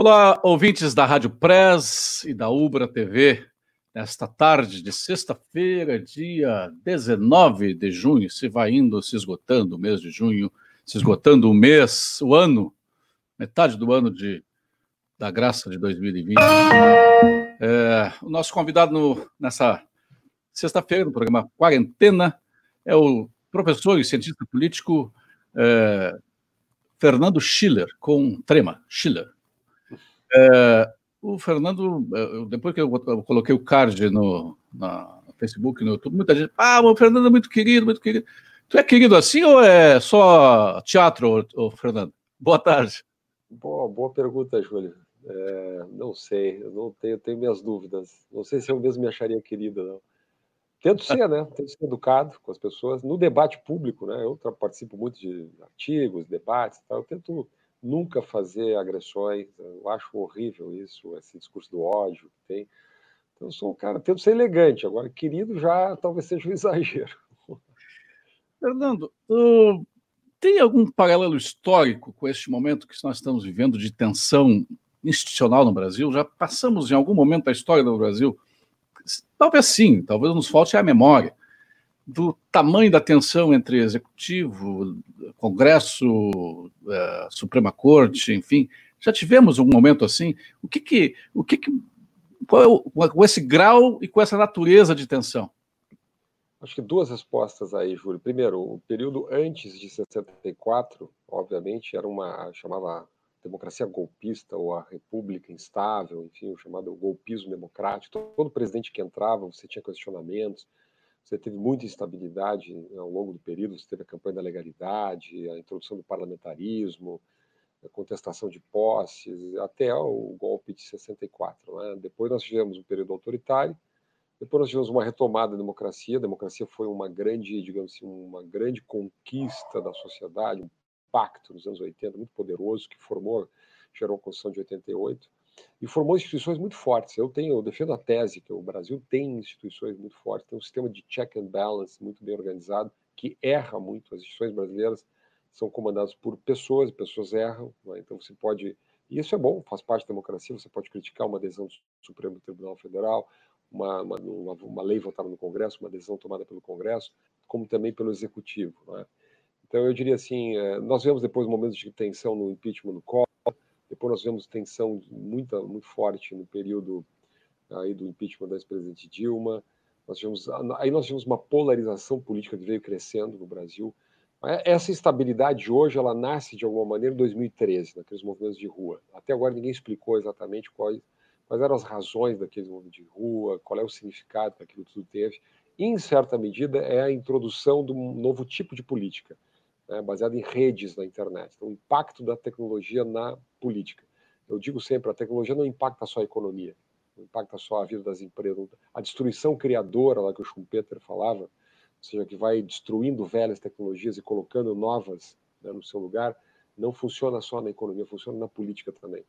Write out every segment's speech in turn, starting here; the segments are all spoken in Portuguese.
Olá, ouvintes da Rádio Press e da Ubra TV. Nesta tarde de sexta-feira, dia 19 de junho, se vai indo, se esgotando o mês de junho, se esgotando o mês, o ano, metade do ano de, da graça de 2020. É, o nosso convidado no, nessa sexta-feira, no programa Quarentena, é o professor e cientista político é, Fernando Schiller, com trema, Schiller. É, o Fernando, é, depois que eu coloquei o card no, no Facebook, no YouTube, muita gente, ah, o Fernando é muito querido, muito querido. Tu é querido assim ou é só teatro, ô, Fernando? Boa tarde. Boa, boa pergunta, Júlio. É, não sei, eu não tenho, tenho minhas dúvidas. Não sei se eu mesmo me acharia querido, não. Tento ser, né? Tento ser educado com as pessoas. No debate público, né? Eu participo muito de artigos, debates, tal. eu tento nunca fazer agressões. Eu acho horrível isso, esse discurso do ódio que tem. Então, eu sou um cara, tento ser elegante. Agora, querido já talvez seja um exagero. Fernando, tem algum paralelo histórico com este momento que nós estamos vivendo de tensão institucional no Brasil? Já passamos em algum momento da história do Brasil? Talvez sim, talvez nos falte a memória do tamanho da tensão entre executivo, Congresso, uh, Suprema Corte, enfim. Já tivemos um momento assim. O que que, o que, que qual é o, com esse grau e com essa natureza de tensão? Acho que duas respostas aí, Júlio. Primeiro, o período antes de 64, obviamente, era uma chamava democracia golpista ou a república instável, enfim, o chamado golpismo democrático. Todo presidente que entrava, você tinha questionamentos você teve muita instabilidade ao longo do período, você teve a campanha da legalidade, a introdução do parlamentarismo, a contestação de posses, até o golpe de 64. Né? Depois nós tivemos um período autoritário, depois nós tivemos uma retomada da democracia. A democracia foi uma grande, digamos assim, uma grande conquista da sociedade, um pacto nos anos 80 muito poderoso que formou, gerou a Constituição de 88 e formou instituições muito fortes. Eu tenho, eu defendo a tese que o Brasil tem instituições muito fortes, tem um sistema de check and balance muito bem organizado que erra muito. As instituições brasileiras são comandadas por pessoas, pessoas erram, né? então você pode e isso é bom, faz parte da democracia. Você pode criticar uma decisão do Supremo Tribunal Federal, uma, uma, uma, uma lei votada no Congresso, uma decisão tomada pelo Congresso, como também pelo Executivo. Né? Então, eu diria assim: eh, nós vemos depois momentos de tensão no impeachment do Collor, depois nós vemos tensão muito, muito forte no período aí do impeachment da ex-presidente Dilma. Nós tivemos, aí nós tivemos uma polarização política que veio crescendo no Brasil. Essa instabilidade hoje, ela nasce de alguma maneira em 2013, naqueles movimentos de rua. Até agora ninguém explicou exatamente quais, quais eram as razões daqueles movimentos de rua, qual é o significado que aquilo tudo teve. E, em certa medida, é a introdução de um novo tipo de política, né, baseado em redes na internet. Então, o impacto da tecnologia na política. Eu digo sempre, a tecnologia não impacta só a economia, não impacta só a vida das empresas. A destruição criadora, lá que o Schumpeter falava, ou seja, que vai destruindo velhas tecnologias e colocando novas né, no seu lugar, não funciona só na economia, funciona na política também.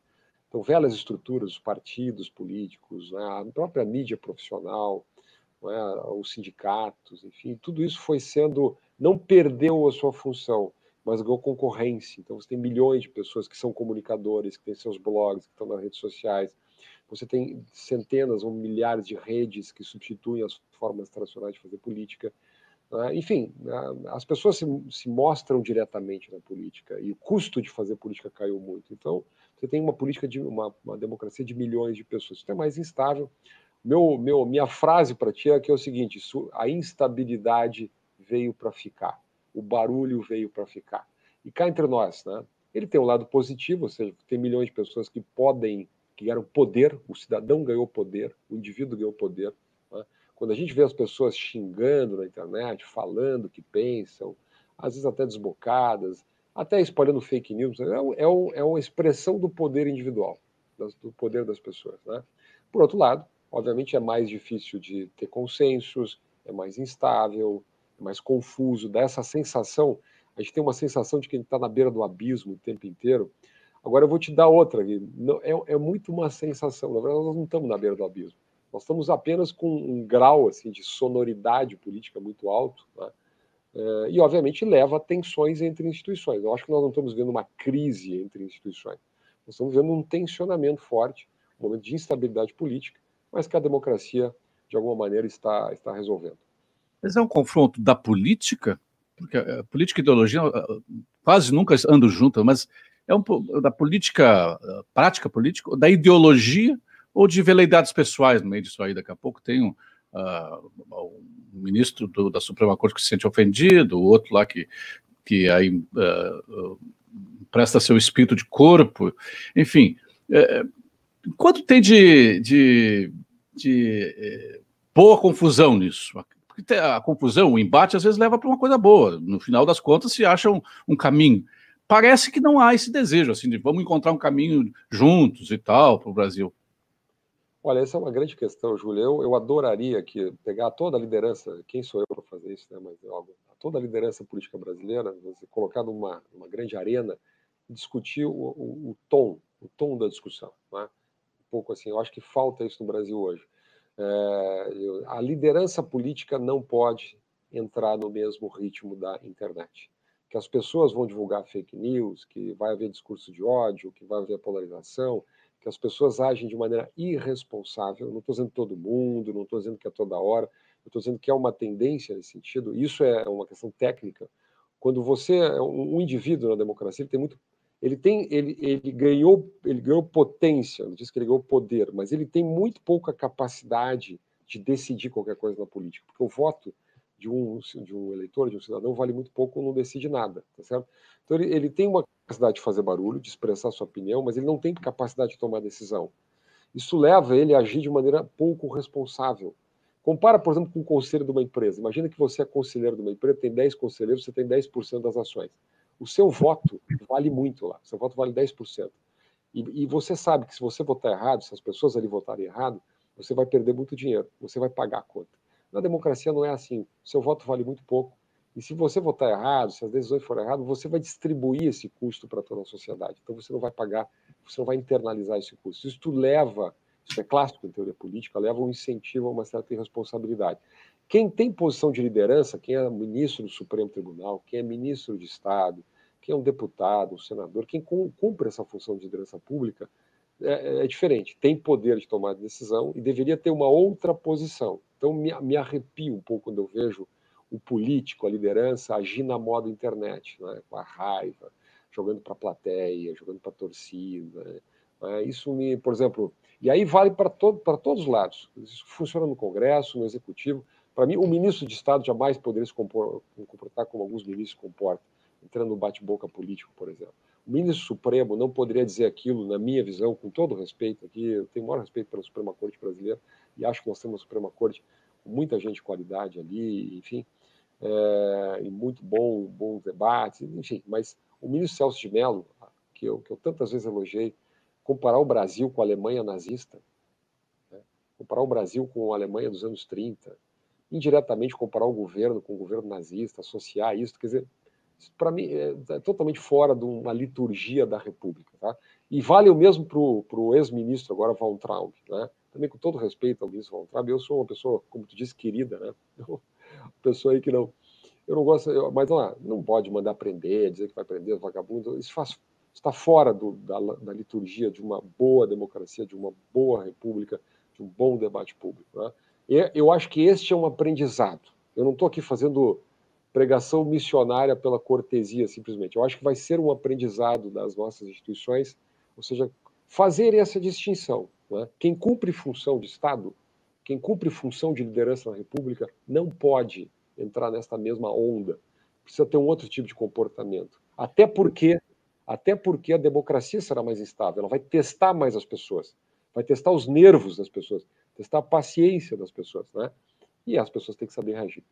Então, velhas estruturas, os partidos políticos, né, a própria mídia profissional, né, os sindicatos, enfim, tudo isso foi sendo não perdeu a sua função, mas ganhou concorrência. Então, você tem milhões de pessoas que são comunicadores, que têm seus blogs, que estão nas redes sociais. Você tem centenas ou milhares de redes que substituem as formas tradicionais de fazer política. Né? Enfim, as pessoas se, se mostram diretamente na política e o custo de fazer política caiu muito. Então, você tem uma política de uma, uma democracia de milhões de pessoas. Isso é mais instável. Meu, meu, minha frase para ti é que é o seguinte: a instabilidade veio para ficar, o barulho veio para ficar. E cá entre nós, né? Ele tem um lado positivo, ou seja, tem milhões de pessoas que podem, que ganharam poder, o cidadão ganhou poder, o indivíduo ganhou poder. Né? Quando a gente vê as pessoas xingando na internet, falando o que pensam, às vezes até desbocadas, até espalhando fake news, é, é, é uma expressão do poder individual, do poder das pessoas. Né? Por outro lado, obviamente é mais difícil de ter consensos, é mais instável, mais confuso, dá essa sensação. A gente tem uma sensação de que a gente está na beira do abismo o tempo inteiro. Agora eu vou te dar outra. É, é muito uma sensação. Na verdade, nós não estamos na beira do abismo. Nós estamos apenas com um grau assim de sonoridade política muito alto, né? é, e obviamente leva a tensões entre instituições. Eu acho que nós não estamos vendo uma crise entre instituições. Nós estamos vendo um tensionamento forte, um momento de instabilidade política, mas que a democracia, de alguma maneira, está, está resolvendo. Mas é um confronto da política, porque a política e a ideologia quase nunca andam juntas, mas é um, da política, prática política, da ideologia ou de veleidades pessoais no meio disso aí. Daqui a pouco tem um, uh, um ministro do, da Suprema Corte que se sente ofendido, o outro lá que, que aí uh, presta seu espírito de corpo, enfim. É, quanto tem de, de, de é, boa confusão nisso? A confusão, o embate, às vezes leva para uma coisa boa. No final das contas, se acha um, caminho. Parece que não há esse desejo, assim, de vamos encontrar um caminho juntos e tal para o Brasil. Olha, essa é uma grande questão, Júlio. Eu, eu adoraria que pegar toda a liderança, quem sou eu para fazer isso, né? Mas toda a liderança política brasileira, você colocar numa, numa grande arena, discutir o, o, o, tom, o tom da discussão, né? Um pouco assim, eu acho que falta isso no Brasil hoje. É, a liderança política não pode entrar no mesmo ritmo da internet. Que as pessoas vão divulgar fake news, que vai haver discurso de ódio, que vai haver polarização, que as pessoas agem de maneira irresponsável. Não estou dizendo todo mundo, não estou dizendo que é toda hora, eu estou dizendo que é uma tendência nesse sentido. Isso é uma questão técnica. Quando você é um indivíduo na democracia, ele tem muito ele tem ele, ele ganhou ele ganhou potência não diz que ele ganhou poder mas ele tem muito pouca capacidade de decidir qualquer coisa na política porque o voto de um de um eleitor de um cidadão vale muito pouco não decide nada tá certo então ele, ele tem uma capacidade de fazer barulho, de expressar sua opinião, mas ele não tem capacidade de tomar decisão. Isso leva ele a agir de maneira pouco responsável. Compara, por exemplo, com o conselho de uma empresa. Imagina que você é conselheiro de uma empresa, tem 10 conselheiros, você tem 10% das ações. O seu voto vale muito lá, seu voto vale 10%. E, e você sabe que se você votar errado, se as pessoas ali votarem errado, você vai perder muito dinheiro, você vai pagar a conta. Na democracia não é assim. Seu voto vale muito pouco, e se você votar errado, se as decisões forem erradas, você vai distribuir esse custo para toda a sociedade. Então você não vai pagar, você não vai internalizar esse custo. Isso leva, isso é clássico em teoria política, leva um incentivo a uma certa irresponsabilidade. Quem tem posição de liderança, quem é ministro do Supremo Tribunal, quem é ministro de Estado, quem é um deputado, um senador, quem cumpre essa função de liderança pública, é, é diferente. Tem poder de tomar decisão e deveria ter uma outra posição. Então me, me arrepio um pouco quando eu vejo o político, a liderança, agir na moda internet, né? com a raiva, jogando para a plateia, jogando para a torcida. Né? Isso me, por exemplo, e aí vale para todo, todos os lados. Isso funciona no Congresso, no Executivo. Para mim, o ministro de Estado jamais poderia se comportar como alguns ministros se comportam, entrando no bate-boca político, por exemplo. O ministro Supremo não poderia dizer aquilo, na minha visão, com todo respeito aqui, eu tenho o maior respeito pela Suprema Corte brasileira e acho que nós temos uma Suprema Corte com muita gente de qualidade ali, enfim, é, e muito bom, bons debates, enfim. Mas o ministro Celso de Mello, que eu, que eu tantas vezes elogiei, comparar o Brasil com a Alemanha nazista, né? comparar o Brasil com a Alemanha dos anos 30, indiretamente comparar o governo com o governo nazista, associar isso, quer dizer, para mim é, é, totalmente fora de uma liturgia da República. Tá? E vale o mesmo para o ex-ministro agora, Von Traub. Né? Também com todo respeito ao ministro Von Traub, eu sou uma pessoa, como tu disse, querida, né? Eu, pessoa aí que não. Eu não gosto, eu, mas não, não pode mandar prender, dizer que vai prender vagabundo. Isso faz, está fora do, da, da, liturgia de uma boa democracia, de uma boa república, de um bom debate público. Né? Eu acho que este é um aprendizado. Eu não estou aqui fazendo pregação missionária pela cortesia, simplesmente. Eu acho que vai ser um aprendizado das nossas instituições, ou seja, fazer essa distinção. Né? Quem cumpre função de Estado quem cumpre função de liderança na República não pode entrar nesta mesma onda. Precisa ter um outro tipo de comportamento. Até porque, até porque a democracia será mais instável. Ela vai testar mais as pessoas, vai testar os nervos das pessoas, testar a paciência das pessoas, né? E as pessoas têm que saber reagir.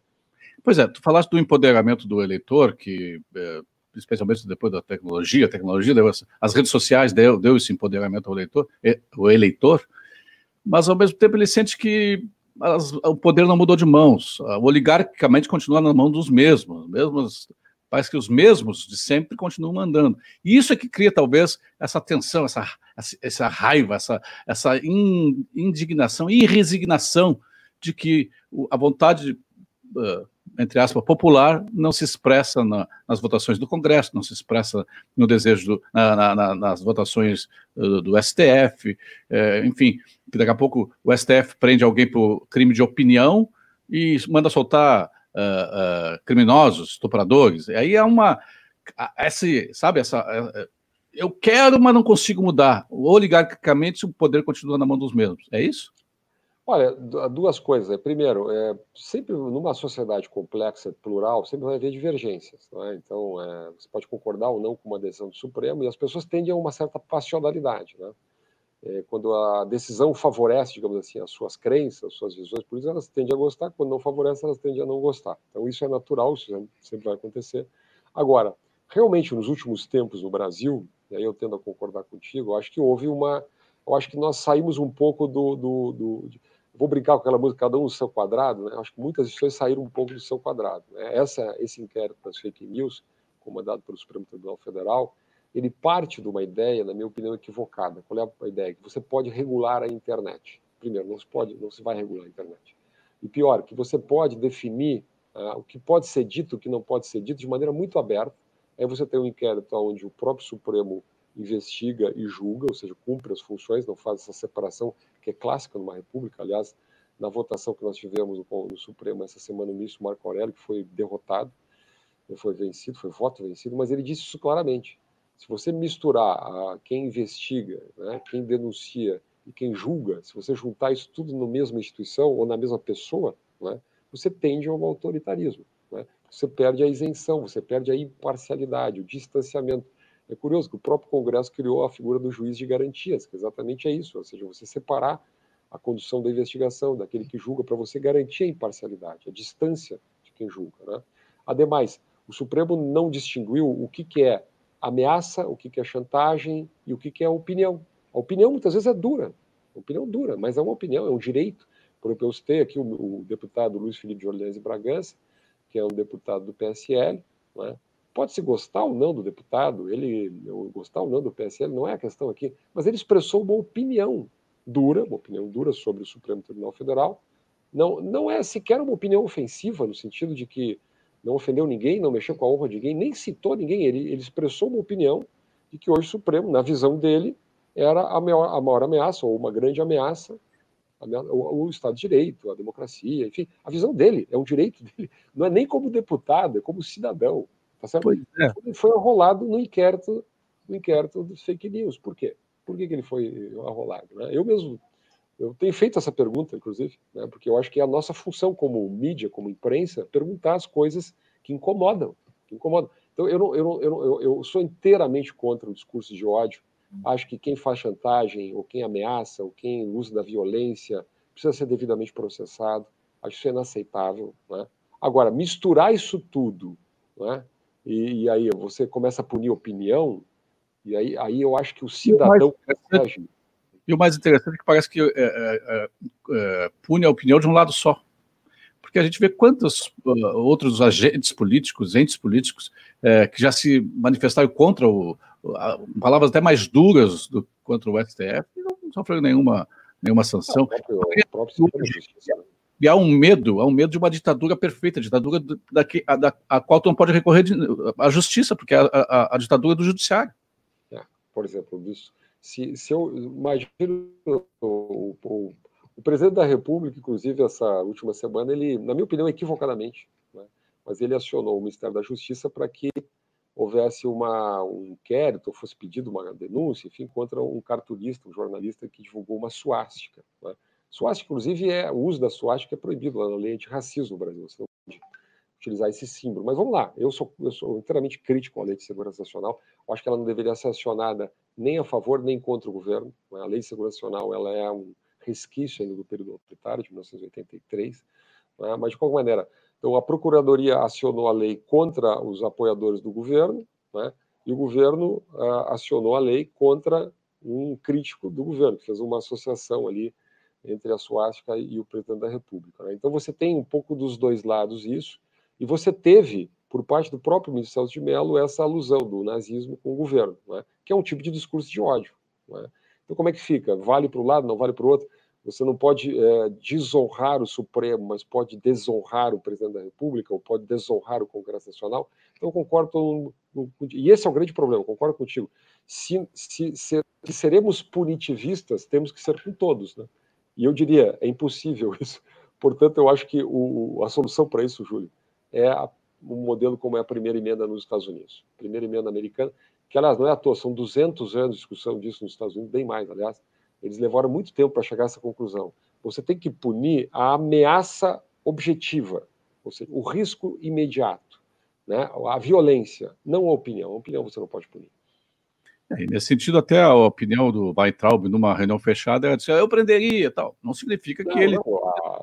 Pois é, tu falaste do empoderamento do eleitor, que é, especialmente depois da tecnologia, a tecnologia deu, as redes sociais deu, deu esse empoderamento ao eleitor, o eleitor, mas ao mesmo tempo ele sente que as, o poder não mudou de mãos. Oligarquicamente continua na mão dos mesmos, mesmos parece que os mesmos de sempre continuam mandando. E isso é que cria talvez essa tensão, essa, essa raiva, essa, essa indignação e resignação de que a vontade uh, entre aspas, popular não se expressa na, nas votações do Congresso, não se expressa no desejo, do, na, na, nas votações do, do STF, é, enfim, que daqui a pouco o STF prende alguém por crime de opinião e manda soltar uh, criminosos, estupradores. Aí é uma, esse, sabe, essa, é, eu quero, mas não consigo mudar. Oligarquicamente, o poder continua na mão dos mesmos. É isso? Olha, duas coisas. Primeiro, é, sempre numa sociedade complexa, plural, sempre vai haver divergências. É? Então, é, você pode concordar ou não com uma decisão do Supremo, e as pessoas tendem a uma certa passionalidade. Né? É, quando a decisão favorece, digamos assim, as suas crenças, as suas visões políticas, elas tendem a gostar, quando não favorece, elas tendem a não gostar. Então, isso é natural, isso sempre vai acontecer. Agora, realmente, nos últimos tempos no Brasil, e aí eu tendo a concordar contigo, eu acho que houve uma. Eu acho que nós saímos um pouco do, do, do vou brincar com aquela música, cada um no seu quadrado, né? acho que muitas pessoas saíram um pouco do seu quadrado. Né? Essa, esse inquérito das fake news, comandado pelo Supremo Tribunal Federal, ele parte de uma ideia, na minha opinião, equivocada. Qual é a ideia? Que você pode regular a internet. Primeiro, não se pode, não se vai regular a internet. E pior, que você pode definir uh, o que pode ser dito, o que não pode ser dito de maneira muito aberta. Aí você tem um inquérito onde o próprio Supremo investiga e julga, ou seja, cumpre as funções, não faz essa separação que é clássica numa república. Aliás, na votação que nós tivemos no, no Supremo essa semana, o ministro Marco Aurélio, que foi derrotado, foi vencido, foi voto vencido, mas ele disse isso claramente. Se você misturar a quem investiga, né, quem denuncia e quem julga, se você juntar isso tudo na mesma instituição ou na mesma pessoa, né, você tende ao autoritarismo. Né? Você perde a isenção, você perde a imparcialidade, o distanciamento. É curioso que o próprio Congresso criou a figura do juiz de garantias, que exatamente é isso, ou seja, você separar a condução da investigação daquele que julga para você garantir a imparcialidade, a distância de quem julga. Né? Ademais, o Supremo não distinguiu o que, que é ameaça, o que, que é chantagem e o que, que é opinião. A opinião muitas vezes é dura, opinião dura, mas é uma opinião, é um direito. Por exemplo, eu citei aqui o, o deputado Luiz Felipe de Orleans e Bragança, que é um deputado do PSL, né? Pode-se gostar ou não do deputado, ele gostar ou não do PSL, não é a questão aqui, mas ele expressou uma opinião dura, uma opinião dura sobre o Supremo Tribunal Federal. Não, não é sequer uma opinião ofensiva, no sentido de que não ofendeu ninguém, não mexeu com a honra de ninguém, nem citou ninguém. Ele, ele expressou uma opinião de que hoje o Supremo, na visão dele, era a maior, a maior ameaça, ou uma grande ameaça, ameaça o, o, Estado de Direito, a democracia, enfim, a visão dele, é um direito dele. Não é nem como deputado, é como cidadão. Tá certo? É. Ele foi arrolado no inquérito, no inquérito dos fake news. Por quê? Por que, que ele foi arrolado? Né? Eu mesmo eu tenho feito essa pergunta, inclusive, né, porque eu acho que é a nossa função como mídia, como imprensa, perguntar as coisas que incomodam. Que incomodam. Então, eu, não, eu, não, eu, não, eu, sou inteiramente contra o discurso de ódio. Acho que quem faz chantagem, ou quem ameaça, ou quem usa da violência, precisa ser devidamente processado. Acho isso inaceitável. Né? Agora, misturar isso tudo né, e, e, aí você começa a punir opinião, e aí, aí eu acho que o cidadão. E o mais interessante é que parece que é, é, é, pune a opinião de um lado só. Porque a gente vê quantos uh, outros agentes políticos, entes políticos, é, que já se manifestaram contra o. A, palavras até mais duras do, contra o STF e não sofreram nenhuma, nenhuma sanção. o próprio, próprio e há um medo, há um medo de uma ditadura perfeita, ditadura da, a, da, a qual tu não pode recorrer à justiça, porque é a, a, a, ditadura do judiciário. É, por exemplo, isso, se, se eu imagino o, o, o, presidente da República, inclusive essa última semana, ele, na minha opinião, equivocadamente, né, mas ele acionou o Ministério da Justiça para que houvesse uma, um inquérito, fosse pedido uma denúncia, enfim, contra um cartunista, um jornalista que divulgou uma suástica. Né, Suástica, inclusive, é, o uso da suástica é proibido lá na lei antirracismo no Brasil. Você não pode utilizar esse símbolo. Mas vamos lá, eu sou, eu sou inteiramente crítico à lei de segurança nacional. Eu acho que ela não deveria ser acionada nem a favor nem contra o governo. A lei de segurança nacional ela é um resquício ainda do período autoritário, de 1983. Né? Mas, de qualquer maneira, então a Procuradoria acionou a lei contra os apoiadores do governo, né? e o governo uh, acionou a lei contra um crítico do governo, que fez uma associação ali entre a suástica e o presidente da República. Né? Então você tem um pouco dos dois lados isso, e você teve, por parte do próprio ministro Celso de Mello, essa alusão do nazismo com o governo, né? que é um tipo de discurso de ódio. Né? Então como é que fica? Vale para um lado, não vale para o outro? você não pode é, desonrar o Supremo, mas pode desonrar o presidente da República, ou pode desonrar o Congresso Nacional. Então, eu concordo, e esse é o grande problema, concordo contigo. Se, se, se, se seremos punitivistas, temos que ser com todos. Né? E eu diria, é impossível isso. Portanto, eu acho que o, a solução para isso, Júlio, é a, um modelo como é a primeira emenda nos Estados Unidos. Primeira emenda americana, que, aliás, não é à toa, são 200 anos de discussão disso nos Estados Unidos, bem mais, aliás. Eles levaram muito tempo para chegar a essa conclusão. Você tem que punir a ameaça objetiva, ou seja, o risco imediato, né? a violência, não a opinião. A opinião você não pode punir. É, nesse sentido, até a opinião do Weintraub numa reunião fechada, ela disse, eu prenderia tal. Não significa não, que ele... Não,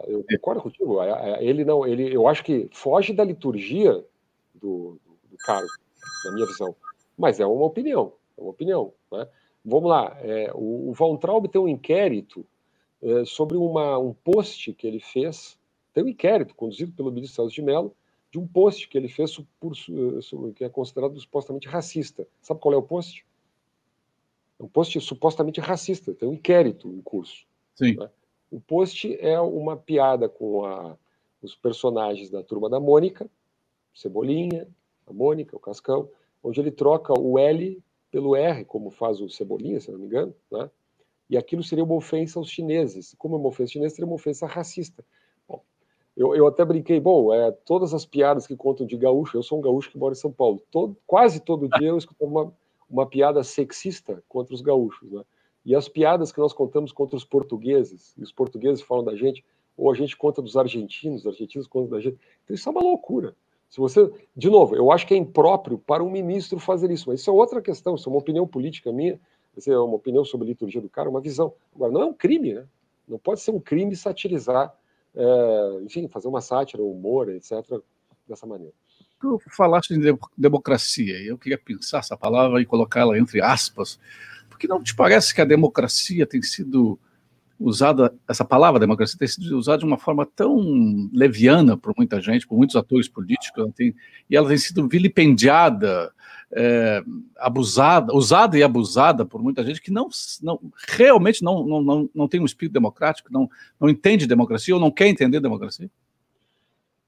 eu concordo contigo. Ele não, ele, eu acho que foge da liturgia do, do cargo, na minha visão. Mas é uma opinião, é uma opinião. Né? Vamos lá, é, o, o Von Traub tem um inquérito é, sobre uma, um post que ele fez, tem um inquérito conduzido pelo ministro Celso de Mello, de um post que ele fez por, que é considerado supostamente racista. Sabe qual é o post? É um post supostamente racista, tem um inquérito em curso. Sim. Né? O post é uma piada com a, os personagens da turma da Mônica, Cebolinha, a Mônica, o Cascão, onde ele troca o L pelo R, como faz o Cebolinha, se não me engano, né? e aquilo seria uma ofensa aos chineses. Como é uma ofensa chinesa, seria uma ofensa racista. Bom, eu, eu até brinquei, bom, é, todas as piadas que contam de gaúcho, eu sou um gaúcho que mora em São Paulo, todo, quase todo dia eu escuto uma, uma piada sexista contra os gaúchos. Né? E as piadas que nós contamos contra os portugueses, e os portugueses falam da gente, ou a gente conta dos argentinos, os argentinos contam da gente. Então isso é uma loucura. Se você, de novo, eu acho que é impróprio para um ministro fazer isso, mas isso é outra questão, isso é uma opinião política minha, isso é uma opinião sobre a liturgia do cara, uma visão. Agora, não é um crime, né? Não pode ser um crime satirizar, é, enfim, fazer uma sátira, humor, etc., dessa maneira. Tu falaste em democracia, eu queria pensar essa palavra e colocá-la entre aspas, porque não te parece que a democracia tem sido usada, essa palavra democracia tem sido usada de uma forma tão leviana por muita gente, por muitos atores políticos, ela tem, e ela tem sido vilipendiada, é, abusada, usada e abusada por muita gente que não, não realmente não, não, não, não tem um espírito democrático, não, não entende democracia ou não quer entender democracia?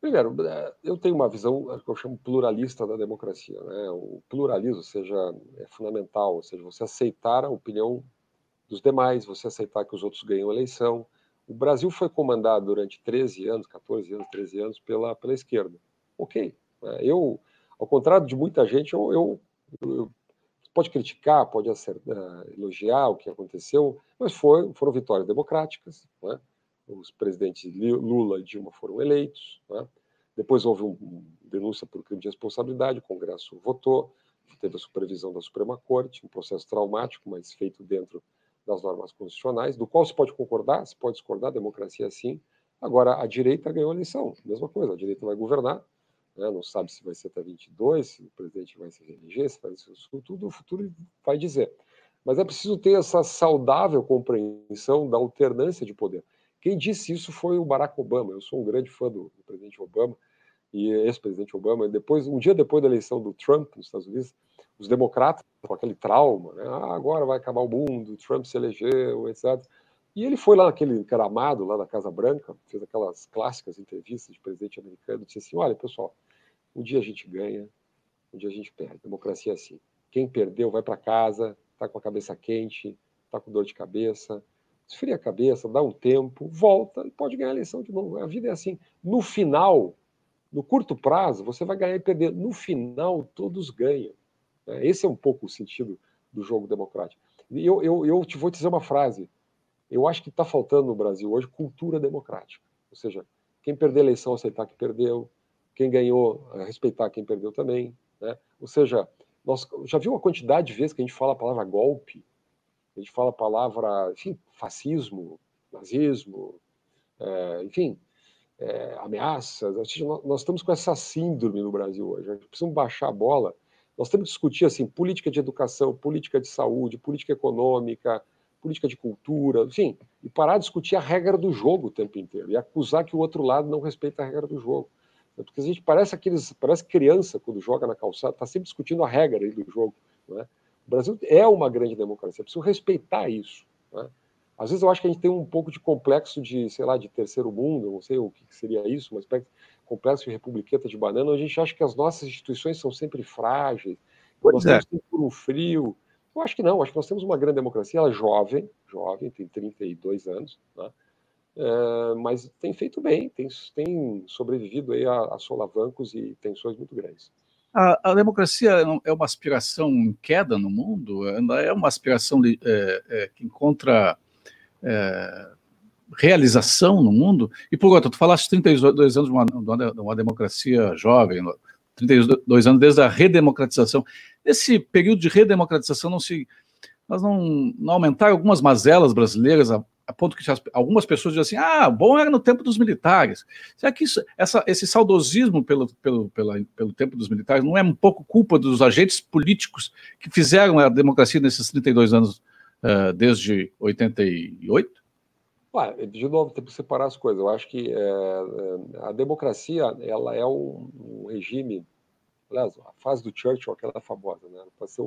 Primeiro, é, eu tenho uma visão que eu chamo pluralista da democracia. Né? O pluralismo, seja, é fundamental, ou seja, você aceitar a opinião dos demais, você aceitar que os outros ganham a eleição. O Brasil foi comandado durante 13 anos, 14 anos, 13 anos pela, pela esquerda. Ok. Né? Eu, ao contrário de muita gente, eu, eu, eu pode criticar, pode acertar, elogiar o que aconteceu, mas foi, foram vitórias democráticas. Né? Os presidentes Lula e Dilma foram eleitos. Né? Depois houve uma um denúncia por crime de responsabilidade, o Congresso votou, teve a supervisão da Suprema Corte, um processo traumático, mas feito dentro das normas constitucionais, do qual se pode concordar, se pode discordar, democracia assim. Agora, a direita ganhou a eleição, mesma coisa, a direita vai governar, né? não sabe se vai ser até 22, se o presidente vai se reeleger, se vai ser tudo, o futuro vai dizer. Mas é preciso ter essa saudável compreensão da alternância de poder. Quem disse isso foi o Barack Obama. Eu sou um grande fã do, do presidente Obama e ex-presidente Obama. Depois, um dia depois da eleição do Trump nos Estados Unidos, os democratas com aquele trauma, né? ah, agora vai acabar o mundo, Trump se elegeu, etc. E ele foi lá naquele caramado, lá na Casa Branca, fez aquelas clássicas entrevistas de presidente americano, disse assim, olha, pessoal, um dia a gente ganha, um dia a gente perde. Democracia é assim. Quem perdeu vai para casa, está com a cabeça quente, está com dor de cabeça, esfria a cabeça, dá um tempo, volta e pode ganhar a eleição de novo. A vida é assim. No final, no curto prazo, você vai ganhar e perder. No final, todos ganham. Né? Esse é um pouco o sentido do jogo democrático. E eu, eu, eu te vou dizer uma frase. Eu acho que está faltando no Brasil hoje cultura democrática. Ou seja, quem perder a eleição aceitar que perdeu, quem ganhou eh, respeitar quem perdeu também. Né? Ou seja, nós já viu a quantidade de vezes que a gente fala a palavra golpe, a gente fala a palavra, enfim, fascismo, nazismo, é, enfim, é, ameaças. Nós, nós estamos com essa síndrome no Brasil hoje. A gente precisa baixar a bola nós temos que discutir assim, política de educação, política de saúde, política econômica, política de cultura, enfim, e parar de discutir a regra do jogo o tempo inteiro e acusar que o outro lado não respeita a regra do jogo. Porque a gente parece aqueles, parece criança quando joga na calçada, está sempre discutindo a regra do jogo. Né? O Brasil é uma grande democracia, é preciso respeitar isso. Né? Às vezes eu acho que a gente tem um pouco de complexo de, sei lá, de terceiro mundo, não sei o que seria isso, mas complexo de republiqueta de banana, a gente acha que as nossas instituições são sempre frágeis, pois nós é. temos um frio. Eu acho que não, acho que nós temos uma grande democracia, ela é jovem, jovem, tem 32 anos, né? é, mas tem feito bem, tem, tem sobrevivido aí a, a solavancos e tensões muito grandes. A, a, democracia é uma aspiração em queda no mundo? Ela é uma aspiração é, é, que encontra é, realização no mundo? E por outro, tu falaste 32 anos de uma, de uma democracia jovem, 32 anos desde a redemocratização. Nesse período de redemocratização, não se, não, não aumentaram algumas mazelas brasileiras a ponto que algumas pessoas dizem assim, ah, bom era no tempo dos militares. Será que isso, essa, esse saudosismo pelo, pelo, pela, pelo tempo dos militares não é um pouco culpa dos agentes políticos que fizeram a democracia nesses 32 anos, uh, desde 88? Ué, de novo, tem que separar as coisas. Eu acho que é, a democracia ela é um, um, regime. Aliás, a fase do Churchill, aquela famosa, né? Pode ser,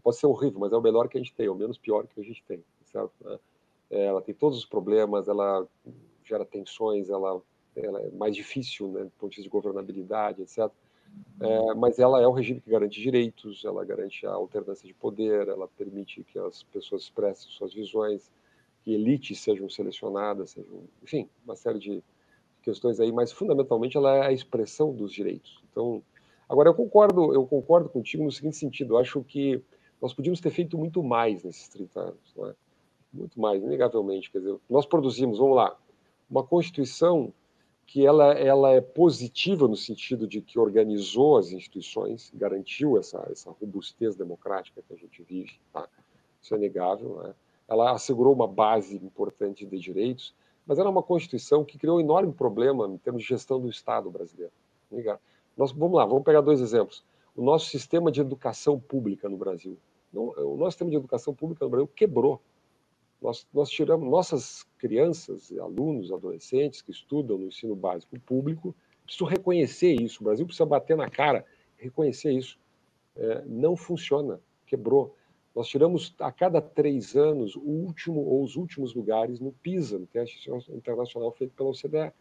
pode ser horrível, mas é o melhor que a gente tem, é o menos pior que a gente tem, certo? É, ela tem todos os problemas, ela gera tensões, ela, ela é mais difícil, né, do ponto de vista de governabilidade, etc. É, mas ela é um regime que garante direitos, ela garante a alternância de poder, ela permite que as pessoas expressem suas visões, que elites sejam selecionadas, sejam, enfim, uma série de questões aí, mas fundamentalmente ela é a expressão dos direitos. Então, agora eu concordo, eu concordo contigo no seguinte sentido, eu acho que nós podíamos ter feito muito mais nesses 30 anos, não é? Muito mais, inegavelmente. Quer dizer, nós produzimos, vamos lá, uma Constituição que ela, ela é positiva no sentido de que organizou as instituições, garantiu essa, essa robustez democrática que a gente vive, tá? isso é negável. Né? Ela assegurou uma base importante de direitos, mas era uma Constituição que criou um enorme problema em termos de gestão do Estado brasileiro. Nós, vamos lá, vamos pegar dois exemplos. O nosso sistema de educação pública no Brasil. O nosso sistema de educação pública no Brasil quebrou nós, nós tiramos nossas crianças, alunos, adolescentes que estudam no ensino básico público, precisam reconhecer isso. O Brasil precisa bater na cara, reconhecer isso. É, não funciona, quebrou. Nós tiramos a cada três anos o último ou os últimos lugares no PISA, no teste internacional feito pela OCDE.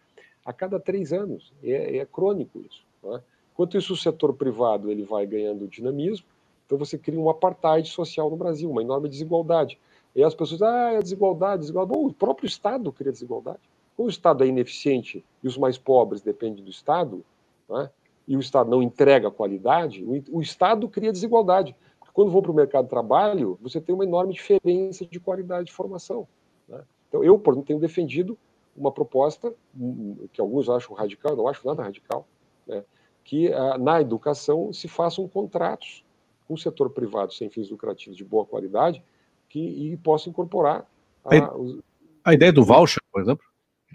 A cada três anos. É, é crônico isso. É? Enquanto isso, o setor privado ele vai ganhando dinamismo, então você cria um apartheid social no Brasil, uma enorme desigualdade. E as pessoas, ah, é desigualdade, desigualdade. Bom, o próprio Estado cria desigualdade. Como o Estado é ineficiente e os mais pobres dependem do Estado, né, e o Estado não entrega qualidade, o, o Estado cria desigualdade. Porque quando vou para o mercado de trabalho, você tem uma enorme diferença de qualidade de formação. Né? Então, eu, por exemplo, tenho defendido uma proposta hum, que alguns acham radical, eu não acho nada radical, né, que ah, na educação se façam contratos com o setor privado sem fins lucrativos de boa qualidade, que, e possa incorporar a, a, os, a ideia do voucher, por exemplo?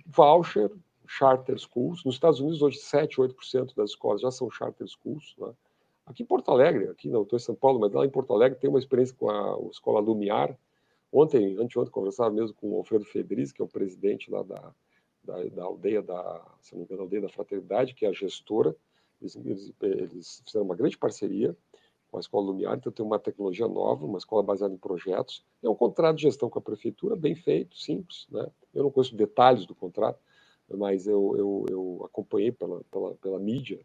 Voucher, charter schools. Nos Estados Unidos, hoje, 7, 8% das escolas já são charter schools. Né? Aqui em Porto Alegre, aqui não estou em São Paulo, mas lá em Porto Alegre tem uma experiência com a, a escola Lumiar. Ontem, anteontem, conversava mesmo com o Alfredo Federiz, que é o presidente lá da, da, da aldeia da, se não me engano, aldeia da Fraternidade, que é a gestora. Eles, eles, eles fizeram uma grande parceria com a Escola Lumiar, então tem uma tecnologia nova, uma escola baseada em projetos. É um contrato de gestão com a prefeitura, bem feito, simples. Né? Eu não conheço detalhes do contrato, mas eu, eu, eu acompanhei pela, pela, pela, mídia,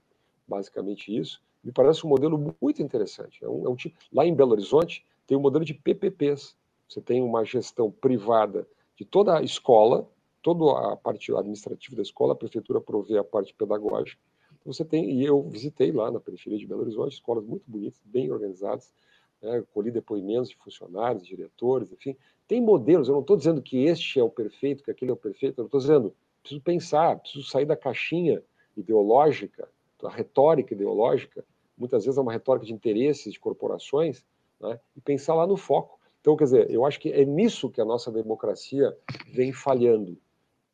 basicamente isso. Me parece um modelo muito interessante. É um, é um tipo, lá em Belo Horizonte tem um modelo de PPPs. Você tem uma gestão privada de toda a escola, toda a parte administrativa da escola, a prefeitura provê a parte pedagógica, você tem, e eu visitei lá na periferia de Belo Horizonte, escolas muito bonitas, bem organizadas, né, colhi depoimentos de funcionários, diretores, enfim. Tem modelos, eu não estou dizendo que este é o perfeito, que aquele é o perfeito, eu estou dizendo, preciso pensar, preciso sair da caixinha ideológica, da retórica ideológica, muitas vezes é uma retórica de interesses de corporações, né, e pensar lá no foco. Então, quer dizer, eu acho que é nisso que a nossa democracia vem falhando,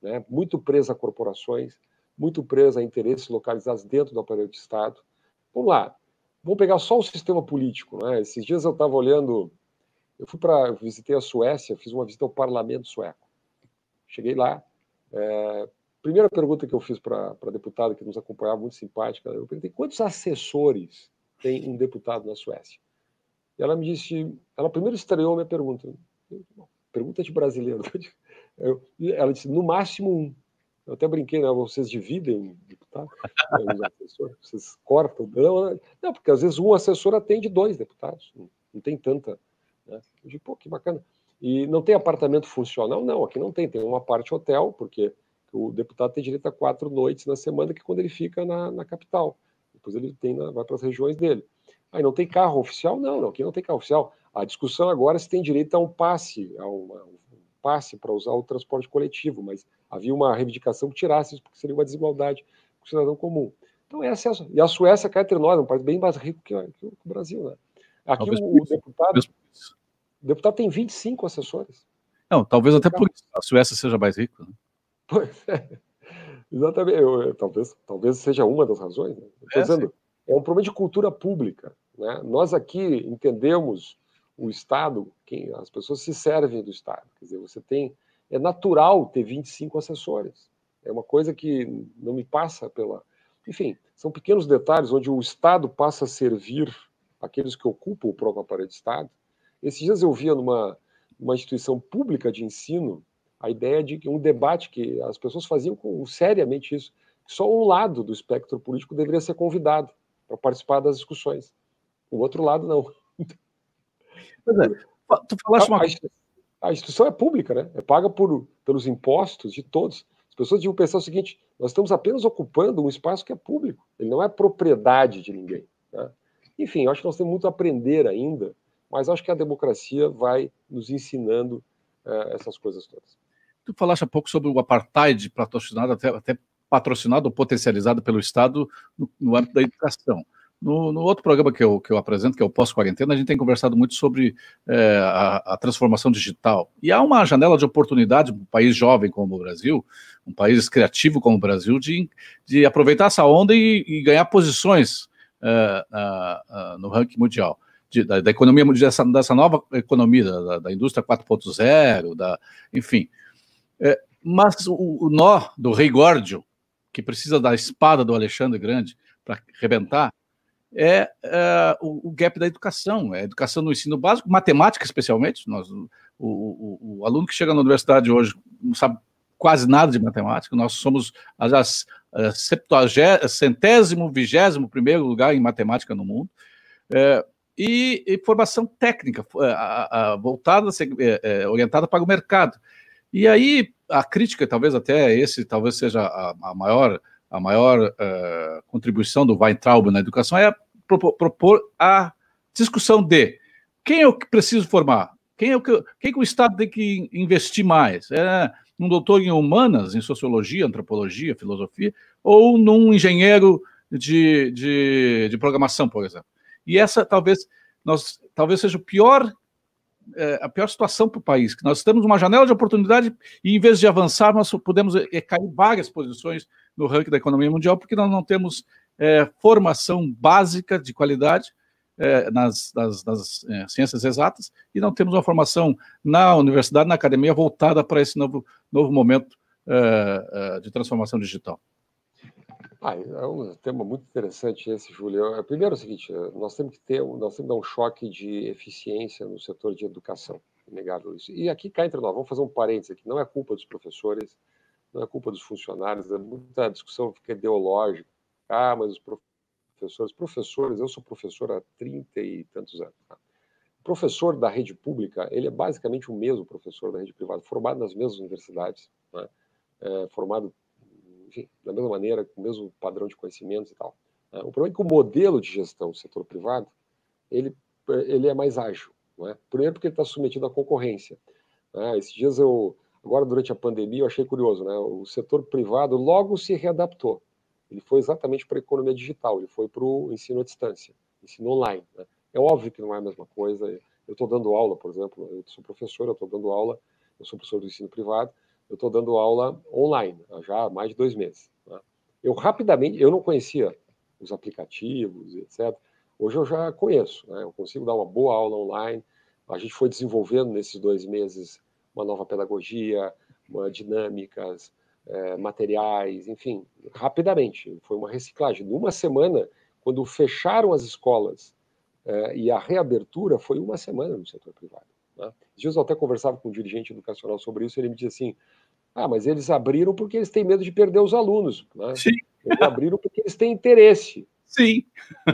né, muito presa a corporações, muito presa a interesses localizados dentro do aparelho de Estado. Vamos lá, vamos pegar só o sistema político. Né? Esses dias eu estava olhando, eu fui para, visitei a Suécia, fiz uma visita ao parlamento sueco. Cheguei lá, é, primeira pergunta que eu fiz para a deputada que nos acompanhava, muito simpática, eu perguntei quantos assessores tem um deputado na Suécia? E ela me disse, ela primeiro estreou a minha pergunta. pergunta de brasileiro. Eu, ela disse, no máximo um. Eu até brinquei, né? Vocês dividem deputado? vocês cortam? Não, não, porque às vezes um assessor atende dois deputados. Não, tem tanta. Né? Eu digo, pô, que bacana. E não tem apartamento funcional? Não, aqui não tem. Tem uma parte hotel, porque o deputado tem direito a quatro noites na semana, que é quando ele fica na, na capital. Depois ele tem na, vai para as regiões dele. Aí não tem carro oficial? Não, não, aqui não tem carro oficial. A discussão agora é se tem direito a um passe, a uma, um passe para usar o transporte coletivo, mas havia uma reivindicação que tirasse isso, porque seria uma desigualdade com o cidadão comum. Então, essa é a, e a Suécia cai entre nós, é um país bem mais rico que, que o Brasil. Né? Aqui talvez o, o deputado, o deputado tem 25 assessores. Não, talvez até por isso a Suécia seja mais rica. Né? Pois é. Exatamente. Eu, eu, talvez, talvez seja uma das razões. Né? Estou é, dizendo, sim. é um problema de cultura pública. Né? Nós aqui entendemos o Estado, quem, as pessoas se servem do Estado. Quer dizer, você tem. É natural ter 25 assessores. É uma coisa que não me passa pela. Enfim, são pequenos detalhes onde o Estado passa a servir aqueles que ocupam o próprio aparelho de Estado. Esses dias eu via numa, numa instituição pública de ensino a ideia de que um debate que as pessoas faziam com seriamente isso, que só um lado do espectro político deveria ser convidado para participar das discussões. O outro lado não. Pois é. Tu falaste uma... a, a instituição é pública, né? É paga por, pelos impostos de todos. As pessoas deviam pensar o seguinte: nós estamos apenas ocupando um espaço que é público, ele não é propriedade de ninguém. Né? Enfim, eu acho que nós temos muito a aprender ainda, mas acho que a democracia vai nos ensinando uh, essas coisas todas. Tu falaste há pouco sobre o apartheid patrocinado, até, até patrocinado ou potencializado pelo Estado no, no âmbito da educação. No, no, outro programa que eu, que eu apresento, que é o Pós-Quarentena, a gente tem conversado muito sobre é, a, a, transformação digital. E há uma janela de oportunidade para um país jovem como o Brasil, um país criativo como o Brasil, de, de aproveitar essa onda e, e ganhar posições é, no ranking mundial. De, da, da, economia, dessa, dessa nova economia, da, da indústria 4.0, da, enfim. É, mas o, o, nó do rei Górdio, que precisa da espada do Alexandre Grande para arrebentar, é, é o, o, gap da educação, é a educação no ensino básico, matemática especialmente. Nós, o, o, o, aluno que chega na universidade hoje não sabe quase nada de matemática, nós somos as, centésimo, vigésimo primeiro lugar em matemática no mundo. É, e, e, formação técnica é, a, a, voltada, é, é, orientada para o mercado. E aí a crítica, talvez até esse, talvez seja a, a maior a maior uh, contribuição do Weintraub na educação é propor, a discussão de quem que preciso formar, quem é o que, quem que o Estado tem que investir mais. É um doutor em humanas, em sociologia, antropologia, filosofia, ou num engenheiro de, de, de programação, por exemplo. E essa talvez nós talvez seja o pior é, a pior situação para o país, que nós temos uma janela de oportunidade e, em vez de avançar, nós podemos é, cair várias posições no ranking da economia mundial, porque nós não temos é, formação básica de qualidade é, nas, nas, nas é, ciências exatas e não temos uma formação na universidade, na academia, voltada para esse novo, novo momento é, é, de transformação digital. Ah, é um tema muito interessante esse, Júlio. Primeiro é o seguinte, nós temos que ter, nós temos que dar um choque de eficiência no setor de educação, inegável isso. E aqui cá entre nós, vamos fazer um parênteses aqui, não é culpa dos professores, não é culpa dos funcionários, é muita discussão fica ideológica. Ah, mas os professores, professores, eu sou professor há 30 e tantos anos. Tá? professor da rede pública, ele é basicamente o mesmo professor da rede privada, formado nas mesmas universidades, né? é, formado enfim, da mesma maneira, com o mesmo padrão de conhecimentos e tal. Né? O problema é que o modelo de gestão do setor privado, ele, ele é mais ágil. Né? Primeiro porque ele está submetido à concorrência. Né? Esses dias eu, agora durante a pandemia, eu achei curioso, né? o setor privado logo se readaptou. Ele foi exatamente para a economia digital, ele foi para o ensino à distância, ensino online. Né? É óbvio que não é a mesma coisa. Eu estou dando aula, por exemplo, eu sou professor, eu estou dando aula, eu sou professor do ensino privado, eu estou dando aula online já há mais de dois meses. Né? Eu rapidamente, eu não conhecia os aplicativos, etc. Hoje eu já conheço, né? eu consigo dar uma boa aula online. A gente foi desenvolvendo nesses dois meses uma nova pedagogia, uma dinâmicas, é, materiais, enfim, rapidamente. Foi uma reciclagem. Numa semana, quando fecharam as escolas é, e a reabertura, foi uma semana no setor privado. Né? Dias eu até conversava com um dirigente educacional sobre isso, ele me disse assim, ah, mas eles abriram porque eles têm medo de perder os alunos. Né? Sim. Eles abriram porque eles têm interesse. Sim.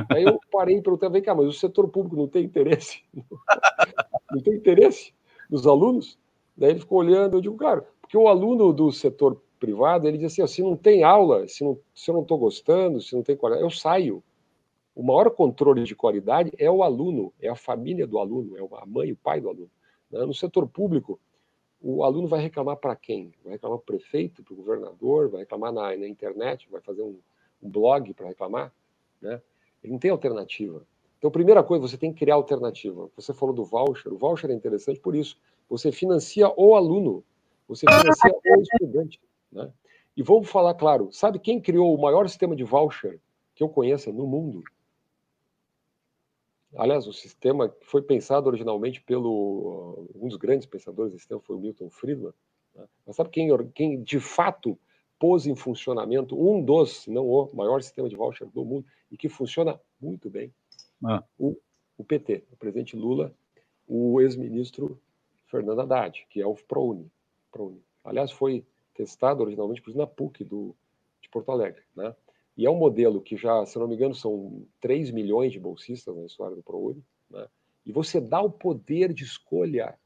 Aí eu parei e perguntei, vem cá, mas o setor público não tem interesse? Não tem interesse dos alunos? Daí ele ficou olhando, eu digo, claro, porque o aluno do setor privado, ele diz assim, se não tem aula, se, não, se eu não estou gostando, se não tem qualidade, eu saio. O maior controle de qualidade é o aluno, é a família do aluno, é a mãe o pai do aluno. Né? No setor público, o aluno vai reclamar para quem? Vai reclamar para o prefeito, para o governador, vai reclamar na, na internet, vai fazer um, um blog para reclamar? Né? Ele não tem alternativa. Então, primeira coisa, você tem que criar alternativa. Você falou do voucher, o voucher é interessante por isso. Você financia o aluno, você financia o estudante. Né? E vamos falar claro, sabe quem criou o maior sistema de voucher que eu conheça no mundo? Aliás, o sistema foi pensado originalmente pelo um dos grandes pensadores desse sistema foi o Milton Friedman. Né? Mas sabe quem, quem de fato pôs em funcionamento um dos, se não o maior sistema de voucher do mundo e que funciona muito bem? Ah. O, o PT, o presidente Lula, o ex-ministro Fernando Haddad, que é o ProUni. ProUni. Aliás, foi testado originalmente na PUC do, de Porto Alegre. Né? E é um modelo que já, se não me engano, são 3 milhões de bolsistas na história do ProUni, né? e você dá o poder de escolha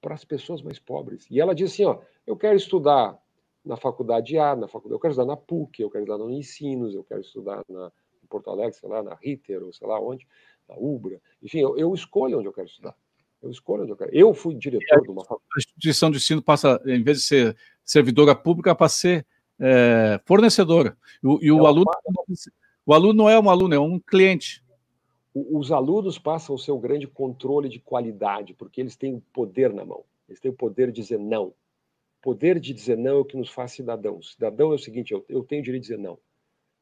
para as pessoas mais pobres. E ela diz assim, ó, eu quero estudar na faculdade A, na faculdade, eu quero estudar na PUC, eu quero estudar no Ensinos, eu quero estudar na, em Porto Alegre, sei lá, na Ritter, ou sei lá onde, na Ubra. Enfim, eu, eu escolho onde eu quero estudar. Eu escolho onde eu quero. Eu fui diretor de uma. A instituição de ensino passa, em vez de ser servidora pública, para ser é, fornecedora. E, e o, é aluno, o aluno não é um aluno, é um cliente. Os alunos passam o seu grande controle de qualidade, porque eles têm o poder na mão. Eles têm o poder de dizer não. O poder de dizer não é o que nos faz cidadãos. Cidadão é o seguinte: eu, eu tenho direito de dizer não.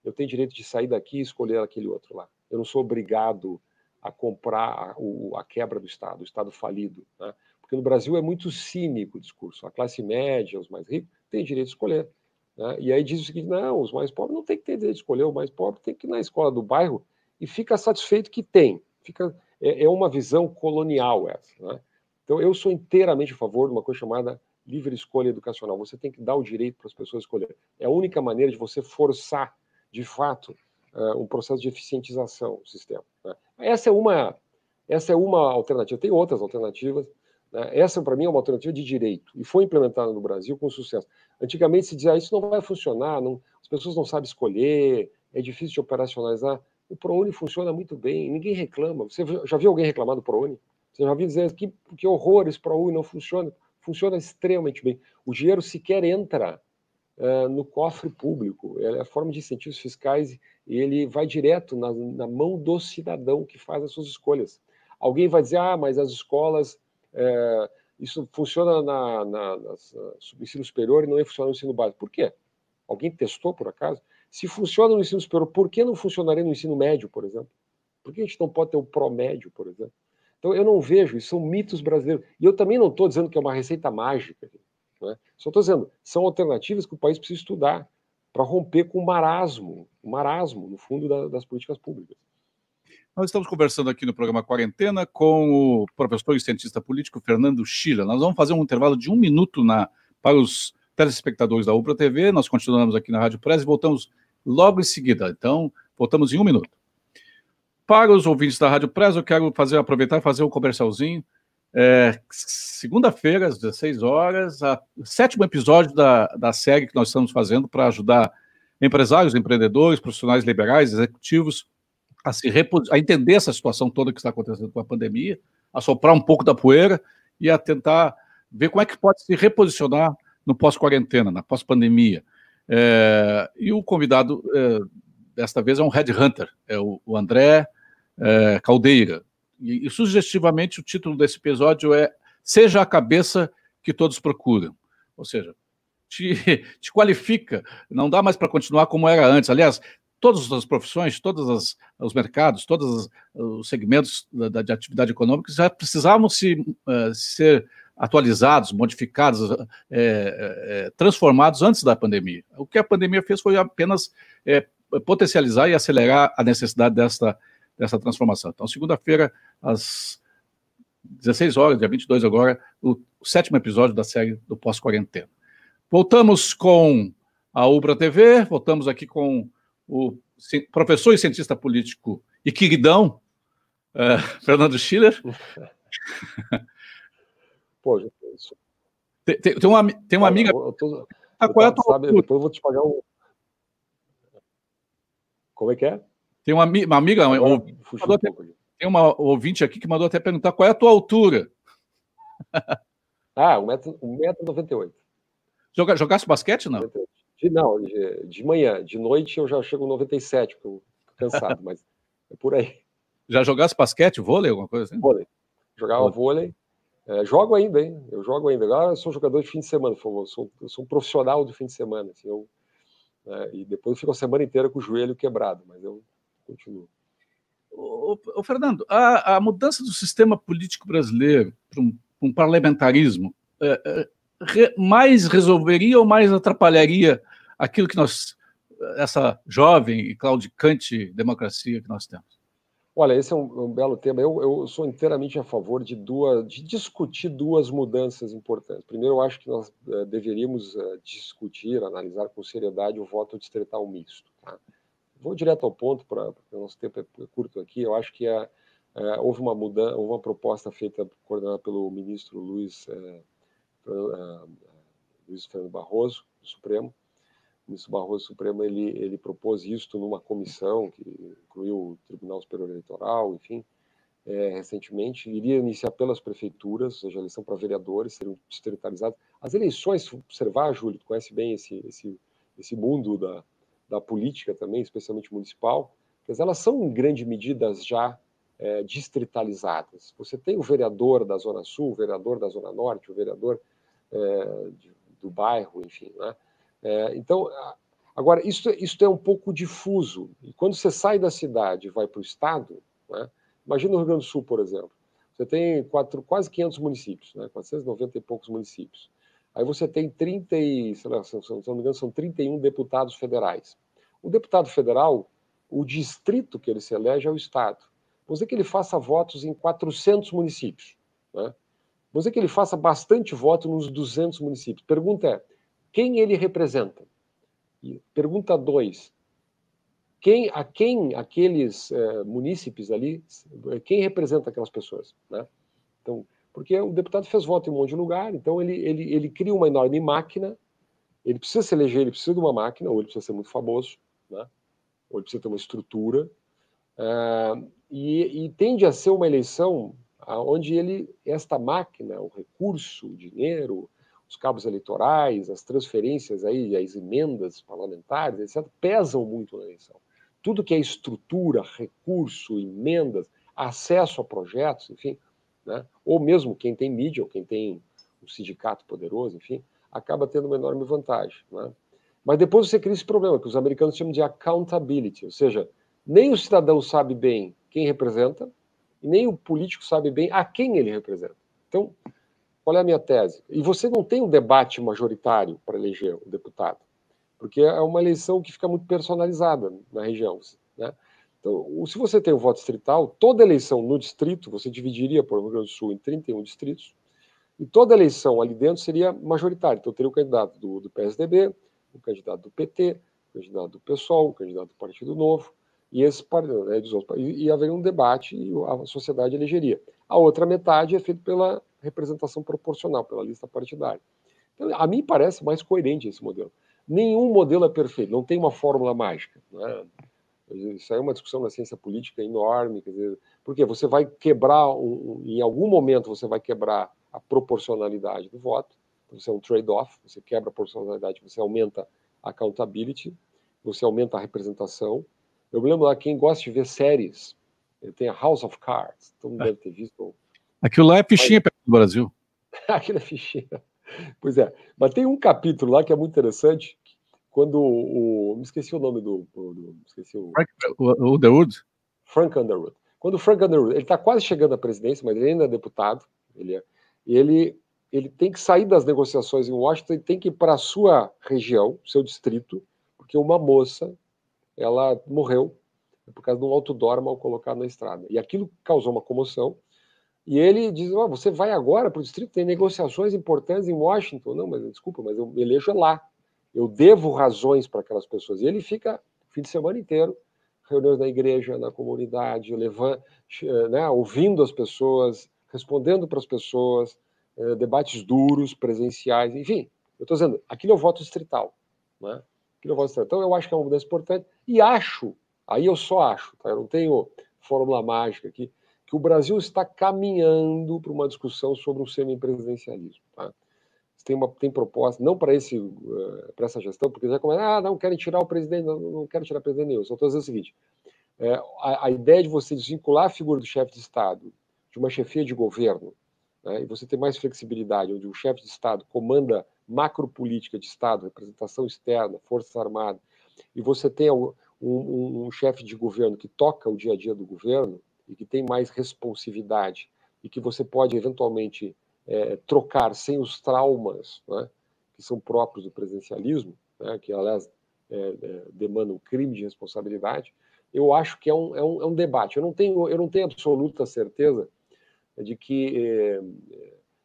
Eu tenho direito de sair daqui e escolher aquele outro lá. Eu não sou obrigado a comprar a, a quebra do Estado, o Estado falido. Né? Porque no Brasil é muito cínico o discurso. A classe média, os mais ricos, têm direito de escolher. Né? E aí diz o seguinte: não, os mais pobres não tem que ter direito de escolher, o mais pobre tem que ir na escola do bairro e fica satisfeito que tem. Fica, é, é uma visão colonial essa. Né? Então, eu sou inteiramente a favor de uma coisa chamada livre escolha educacional. Você tem que dar o direito para as pessoas escolherem. É a única maneira de você forçar, de fato, uh, um processo de eficientização do sistema. Né? Essa é uma essa é uma alternativa. Tem outras alternativas, né? Essa, para mim, é uma alternativa de direito e foi implementada no Brasil com sucesso. Antigamente se dizia, ah, isso não vai funcionar, não, as pessoas não sabem escolher, é difícil de operacionalizar. O ProUni funciona muito bem, ninguém reclama. Você já viu alguém reclamar do ProUni? Você já viu dizer que, que horror, esse ProUni não funciona? Funciona extremamente bem. O dinheiro sequer entra no cofre público, é a forma de incentivos fiscais e ele vai direto na, na mão do cidadão que faz as suas escolhas. Alguém vai dizer, ah, mas as escolas é, isso funciona na, na, no ensino superior e não funciona no ensino básico. Por quê? Alguém testou, por acaso? Se funciona no ensino superior, por que não funcionaria no ensino médio, por exemplo? Por que a gente não pode ter o pró-médio, por exemplo? Então, eu não vejo, isso são mitos brasileiros. E eu também não estou dizendo que é uma receita mágica. Né? Só estou dizendo, são alternativas que o país precisa estudar para romper com o marasmo, o marasmo, no fundo, da, das políticas públicas. Nós estamos conversando aqui no programa Quarentena com o professor e cientista político Fernando Schiller. Nós vamos fazer um intervalo de um minuto na, para os telespectadores da UPRA TV. Nós continuamos aqui na Rádio Press e voltamos logo em seguida. Então, voltamos em um minuto. Para os ouvintes da Rádio Press, eu quero fazer, aproveitar e fazer um comercialzinho. É, Segunda-feira, às 16 horas, a, o sétimo episódio da, da série que nós estamos fazendo para ajudar empresários, empreendedores, profissionais liberais, executivos a, se a entender essa situação toda que está acontecendo com a pandemia, a soprar um pouco da poeira e a tentar ver como é que pode se reposicionar no pós-quarentena, na pós-pandemia. É, e o convidado é, desta vez é um headhunter, é o, o André é, Caldeira. E, e, sugestivamente o título desse episódio é Seja a cabeça que todos procuram. Ou seja, te, te qualifica, não dá mais para continuar como era antes. Aliás, todas as profissões, todos os mercados, todos os segmentos da, de atividade econômica já precisavam se, uh, ser atualizados, modificados, é, é, transformados antes da pandemia. O que a pandemia fez foi apenas é, potencializar e acelerar a necessidade dessa, dessa transformação. Então, segunda-feira, às 16 horas, dia 22 agora, o, o sétimo episódio da série do Pós-Quarentena. Voltamos com a Ubra TV, voltamos aqui com o professor e cientista político e queridão, uh, Fernando Schiller. Pô, tem, tem, tem, uma, tem uma amiga. Eu tô, ah, qual é a tua sabe, depois eu vou te pagar um. Como é que é? Tem uma, uma amiga, Agora, um até, tem uma ouvinte aqui que mandou até perguntar qual é a tua altura. Ah, 1,98m. Joga, jogasse basquete, não? De, não, de, de, manhã. De noite eu já chego 97, porque eu cansado, mas é por aí. Já jogasse basquete, vôlei, alguma coisa assim? Vôlei. Jogava vôlei. É, jogo ainda, hein? Eu jogo ainda. Agora eu sou jogador de fim de semana, eu sou, eu sou um profissional de fim de semana. Assim, eu, é, e depois eu fico a semana inteira com o joelho quebrado, mas ô Fernando, a, a, mudança do sistema político brasileiro para um, um, parlamentarismo é, é, re, mais resolveria ou mais atrapalharia aquilo que nós, essa jovem e claudicante democracia que nós temos? Olha, esse é um, um belo tema. Eu, eu, sou inteiramente a favor de duas, de discutir duas mudanças importantes. Primeiro, eu acho que nós uh, deveríamos uh, discutir, analisar com seriedade o voto distrital misto. Tá? Vou direto ao ponto, para o nosso tempo é curto aqui. Eu acho que uh, houve uma mudança, uma proposta feita, coordenada pelo ministro Luiz, Luiz Fernando Barroso, do Supremo, o ministro Barroso Supremo ele, ele propôs isto numa comissão que incluiu o Tribunal Superior Eleitoral, enfim, é, recentemente, iria iniciar pelas prefeituras, ou seja, a eleição para vereadores, seriam distritalizadas. As eleições, observar, Júlio, tu conhece bem esse, esse, esse mundo da, da política também, especialmente municipal, mas elas são em grande medida já é, distritalizadas. Você tem o vereador da Zona Sul, o vereador da Zona Norte, o vereador é, de, do bairro, enfim, né? É, então, agora, isso, isso é um pouco difuso. E quando você sai da cidade e vai para o estado, né, imagina o Rio Grande do Sul, por exemplo. Você tem quatro, quase 500 municípios, né, 490 e poucos municípios. Aí você tem 30 e, sei lá, se não me engano, são 31 deputados federais. O deputado federal, o distrito que ele se elege é o estado. Vamos dizer que ele faça votos em 400 municípios. Né? Vamos dizer que ele faça bastante voto nos 200 municípios. Pergunta é, quem ele representa? Pergunta 2. Quem, a quem aqueles é, munícipes ali, quem representa aquelas pessoas? Né? Então, porque o deputado fez voto em um monte de lugar, então ele, ele, ele cria uma enorme máquina, ele precisa se eleger, ele precisa de uma máquina, ou ele precisa ser muito famoso, né? ou ele precisa ter uma estrutura, é, e, e tende a ser uma eleição onde ele, esta máquina, o recurso, o dinheiro, os cabos eleitorais, as transferências aí, as emendas parlamentares, etc., pesam muito na eleição. Tudo que é estrutura, recurso, emendas, acesso a projetos, enfim, né? ou mesmo quem tem mídia, ou quem tem um sindicato poderoso, enfim, acaba tendo uma enorme vantagem. Né? Mas depois você cria esse problema, que os americanos chamam de accountability, ou seja, nem o cidadão sabe bem quem representa, e nem o político sabe bem a quem ele representa. Então, qual é a minha tese? E você não tem um debate majoritário para eleger o deputado, porque é uma eleição que fica muito personalizada na região. Né? Então, se você tem o voto distrital, toda eleição no distrito, você dividiria por Rio Grande do Sul em 31 distritos, e toda eleição ali dentro seria majoritária. Então, teria o candidato do, do PSDB, o candidato do PT, o candidato do PSOL, o candidato do Partido Novo, e esse né, dos outros, e, e haveria um debate e a sociedade elegeria. A outra metade é feita pela representação proporcional, pela lista partidária. Então, a mim parece mais coerente esse modelo. Nenhum modelo é perfeito, não tem uma fórmula mágica. Né? Isso aí é uma discussão na ciência política enorme, quer dizer, porque você vai quebrar, um, em algum momento você vai quebrar a proporcionalidade do voto, você é um trade-off, você quebra a proporcionalidade, você aumenta a accountability, você aumenta a representação. Eu me lembro lá, quem gosta de ver séries, tem a House of Cards, todo mundo é. deve ter visto Aquilo lá é fichinha Mas... do Brasil. Aquilo é fichinha. Pois é. Mas tem um capítulo lá que é muito interessante, quando o. Me esqueci o nome do. do esqueci o. Frank Underwood? Frank Underwood. Quando o Frank Underwood. Ele está quase chegando à presidência, mas ele ainda é deputado. Ele é, ele, ele tem que sair das negociações em Washington e tem que ir para a sua região, seu distrito, porque uma moça ela morreu por causa de um outdoor mal colocado na estrada. E aquilo causou uma comoção E ele diz: oh, você vai agora para o distrito, tem negociações importantes em Washington. Não, mas desculpa, mas eu me elejo lá. Eu devo razões para aquelas pessoas. E ele fica o fim de semana inteiro, reuniões na igreja, na comunidade, levando, né, ouvindo as pessoas, respondendo para as pessoas, eh, debates duros, presenciais, enfim. Eu estou dizendo, aquilo é o voto distrital. Né? Aquilo é o voto. Então, eu acho que é uma mudança importante. E acho, aí eu só acho, tá? eu não tenho fórmula mágica aqui, que o Brasil está caminhando para uma discussão sobre um semipresidencialismo. Tem, uma, tem proposta, não para esse uh, para essa gestão, porque já começa, ah, não querem tirar o presidente, não, não quero tirar o presidente nenhum. Só estou dizendo o seguinte: é, a, a, ideia de você desvincular a figura do chefe de Estado de uma chefia de governo, né, e você ter mais flexibilidade, onde o chefe de Estado comanda macropolítica de Estado, representação externa, Forças Armadas, e você tem um, um, um chefe de governo que toca o dia a dia do governo e que tem mais responsividade e que você pode eventualmente é, trocar sem os traumas né, que são próprios do presidencialismo, né, que aliás é, é, demandam crime de responsabilidade, eu acho que é um, é um, é um debate. Eu não tenho, eu não tenho absoluta certeza de que, é,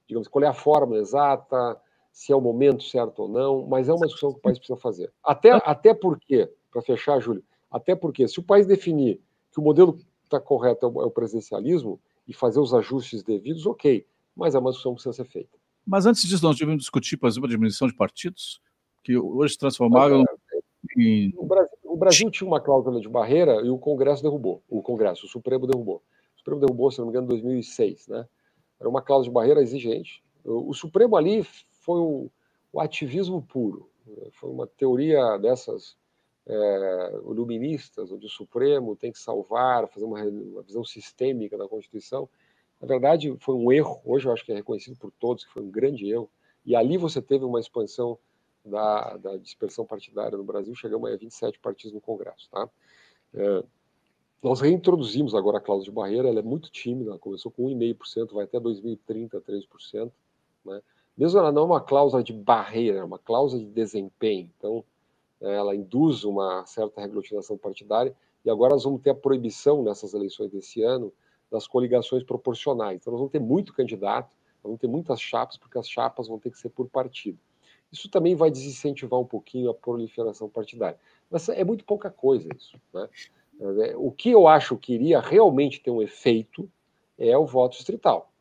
digamos, qual é a forma exata, se é o momento certo ou não, mas é uma discussão que o país precisa fazer. Até, até porque, para fechar, Júlio, até porque se o país definir que o modelo está correto é o, é o presidencialismo e fazer os ajustes devidos, ok, mas é uma discussão que precisa ser feita. Mas antes disso, nós tivemos discutir, por exemplo, a diminuição de partidos, que hoje se transformaram em... O Brasil, o Brasil tinha uma cláusula de barreira e o Congresso derrubou. O Congresso, o Supremo derrubou. O Supremo derrubou, se não me engano, em 2006, né? Era uma cláusula de barreira exigente. O Supremo ali foi o, o ativismo puro. Foi uma teoria dessas é, iluministas, onde o Supremo tem que salvar, fazer uma, uma, visão sistêmica da Constituição. Na verdade, foi um erro. Hoje eu acho que é reconhecido por todos que foi um grande erro. E ali você teve uma expansão da, da dispersão partidária no Brasil. Chegamos a 27 partidos no Congresso. Tá? É, nós reintroduzimos agora a cláusula de barreira. Ela é muito tímida. Começou com 1,5%, vai até 2030, 3%. Né? Mesmo ela não é uma cláusula de barreira, é uma cláusula de desempenho. Então, ela induz uma certa reglutinação partidária. E agora nós vamos ter a proibição nessas eleições desse ano das coligações proporcionais. Então, nós vamos ter muito candidato, nós vamos ter muitas chapas, porque as chapas vão ter que ser por partido. Isso também vai desincentivar um pouquinho a proliferação partidária. Mas é muito pouca coisa isso. Né? É, o que eu acho que iria realmente ter um efeito é o voto distrital.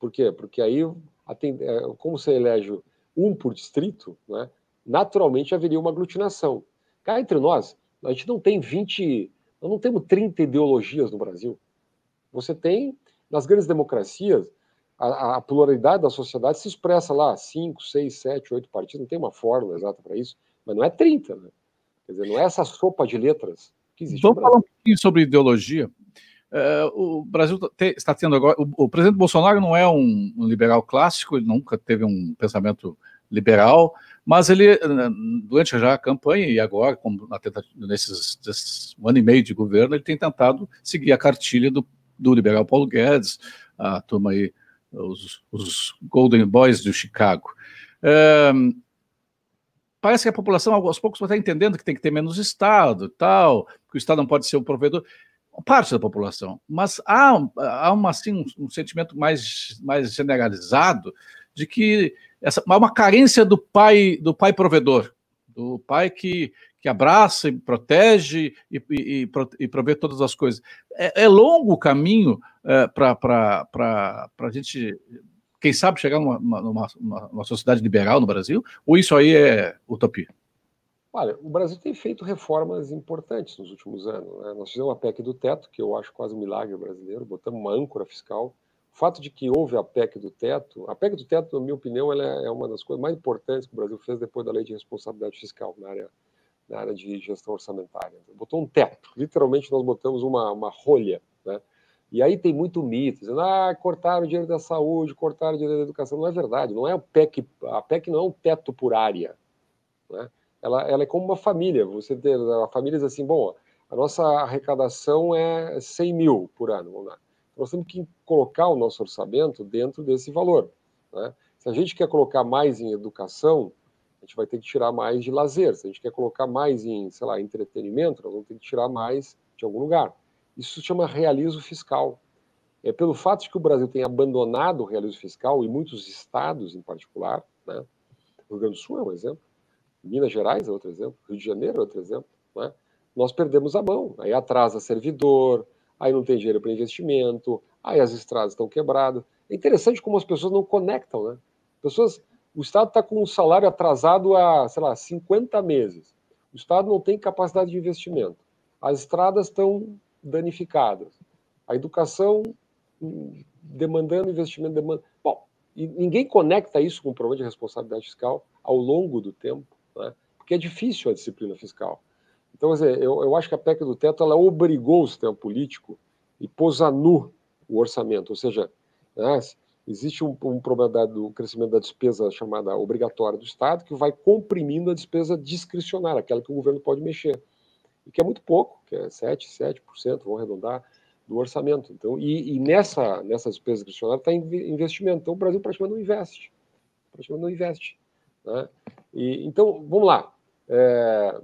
Por quê? Porque aí é, como você elege um por distrito, né, naturalmente haveria uma aglutinação. Cá entre nós, a gente não tem 20, nós não temos 30 ideologias no Brasil. Você tem, nas grandes democracias, a, a pluralidade da sociedade se expressa lá, 5, 6, 7, 8 partidos, não tem uma fórmula exata para isso, mas não é 30, né? Quer dizer, não é essa sopa de letras que existe. Vamos falar um pouquinho sobre ideologia. Uh, o Brasil te, está tendo agora. O, o, presidente Bolsonaro não é um, um, liberal clássico, ele nunca teve um pensamento liberal, mas ele, durante já a campanha e agora, como na nesses, nesses um ano e meio de governo, ele tem tentado seguir a cartilha do, do liberal Paulo Guedes, a turma aí, os, os Golden Boys de Chicago. Uh, parece que a população, aos poucos, está entendendo que tem que ter menos Estado tal, que o Estado não pode ser o provedor parte da população, mas há, há uma, assim, um, um, sentimento mais, mais generalizado de que essa, uma carência do pai do pai provedor, do pai que, que abraça e protege e, e, e provê todas as coisas. É, é longo o caminho é, para a gente, quem sabe, chegar numa, numa, numa sociedade liberal no Brasil, ou isso aí é utopia? Olha, o Brasil tem feito reformas importantes nos últimos anos. Né? Nós fizemos a PEC do teto, que eu acho quase um milagre brasileiro, botamos uma âncora fiscal. O fato de que houve a PEC do teto, a PEC do teto, na minha opinião, ela é uma das coisas mais importantes que o Brasil fez depois da lei de responsabilidade fiscal na área, na área de gestão orçamentária. Botou um teto, literalmente nós botamos uma, uma rolha. Né? E aí tem muito mito, dizendo, ah, cortaram o dinheiro da saúde, cortaram o dinheiro da educação. Não é verdade, não é o PEC, a PEC não é um teto por área. Né? ela, ela é como uma família. Você tem a família diz assim, bom, a nossa arrecadação é 100 mil por ano. Vamos lá. Nós temos que colocar o nosso orçamento dentro desse valor. Né? Se a gente quer colocar mais em educação, gente vai ter que tirar mais de lazer. Se a gente quer colocar mais em, sei lá, entretenimento, nós vamos ter que tirar mais de algum lugar. Isso se chama realismo fiscal. é pelo fato de que o Brasil tem abandonado o realismo fiscal, e muitos estados em particular, né? o Rio Grande do Sul é um exemplo, Minas Gerais é outro exemplo, Rio de Janeiro é outro exemplo, né? nós perdemos a mão, aí atrasa servidor, aí não tem dinheiro para investimento, aí as estradas estão quebradas. É interessante como as pessoas não conectam, né? Pessoas, o Estado está com um salário atrasado há, sei lá, 50 meses. O Estado não tem capacidade de investimento. As estradas estão danificadas. A educação hum, demandando investimento, demanda. Bom, e ninguém conecta isso com o problema de responsabilidade fiscal ao longo do tempo, né? porque é difícil a disciplina fiscal. Então, dizer, eu, eu acho que a PEC do teto ela obrigou o sistema político e pôs a nu o orçamento, ou seja, né, existe um, um problema do crescimento da despesa chamada obrigatória do Estado que vai comprimindo a despesa discricionária, aquela que o governo pode mexer, e que é muito pouco, que é 7, 7%, vamos arredondar, do orçamento. Então, e, e nessa, nessa despesa discricionária está investimento. Então, o Brasil praticamente não investe. Praticamente não investe. Né? E, então, vamos lá. É,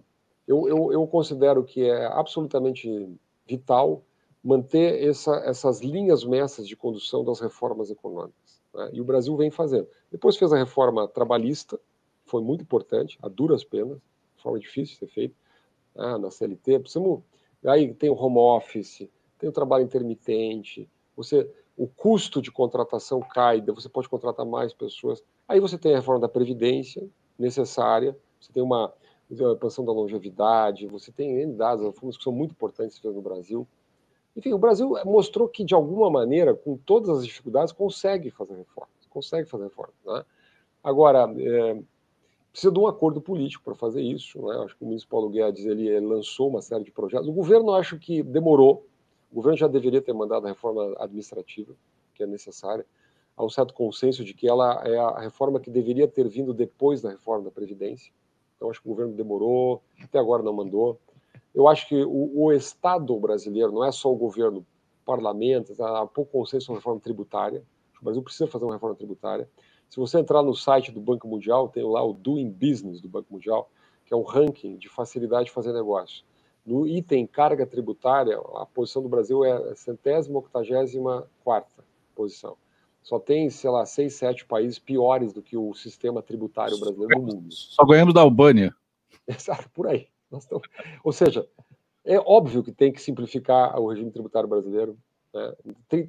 eu, eu, eu considero que é absolutamente vital manter essa, essas linhas mestras de condução das reformas econômicas. Né? E o Brasil vem fazendo. Depois fez a reforma trabalhista, foi muito importante, a duras penas, forma difícil de ser feita, né? na CLT. Precisamos, aí tem o home office, tem o trabalho intermitente, você, o custo de contratação cai, você pode contratar mais pessoas. Aí você tem a reforma da Previdência, necessária, você tem uma, pensão da longevidade, você tem dados, reformas que são muito importantes no Brasil. Enfim, o Brasil mostrou que, de alguma maneira, com todas as dificuldades, consegue fazer reformas. Consegue fazer reformas. Né? Agora, é, precisa de um acordo político para fazer isso. Né? Acho que o ministro Paulo Guedes ele, ele lançou uma série de projetos. O governo, acho que demorou. O governo já deveria ter mandado a reforma administrativa, que é necessária. Há um certo consenso de que ela é a reforma que deveria ter vindo depois da reforma da Previdência. Então, acho que o governo demorou, até agora não mandou. Eu acho que o, o Estado brasileiro, não é só o governo, parlamento, há pouco consenso sobre reforma tributária. O Brasil precisa fazer uma reforma tributária. Se você entrar no site do Banco Mundial, tem lá o Doing Business do Banco Mundial, que é um ranking de facilidade de fazer negócio. No item carga tributária, a posição do Brasil é a centésima, octagésima quarta posição. Só tem, sei lá, seis, sete países piores do que o sistema tributário brasileiro no mundo. Só ganhamos da Albânia. Exato, por aí. Estamos... Ou seja, é óbvio que tem que simplificar o regime tributário brasileiro. Né?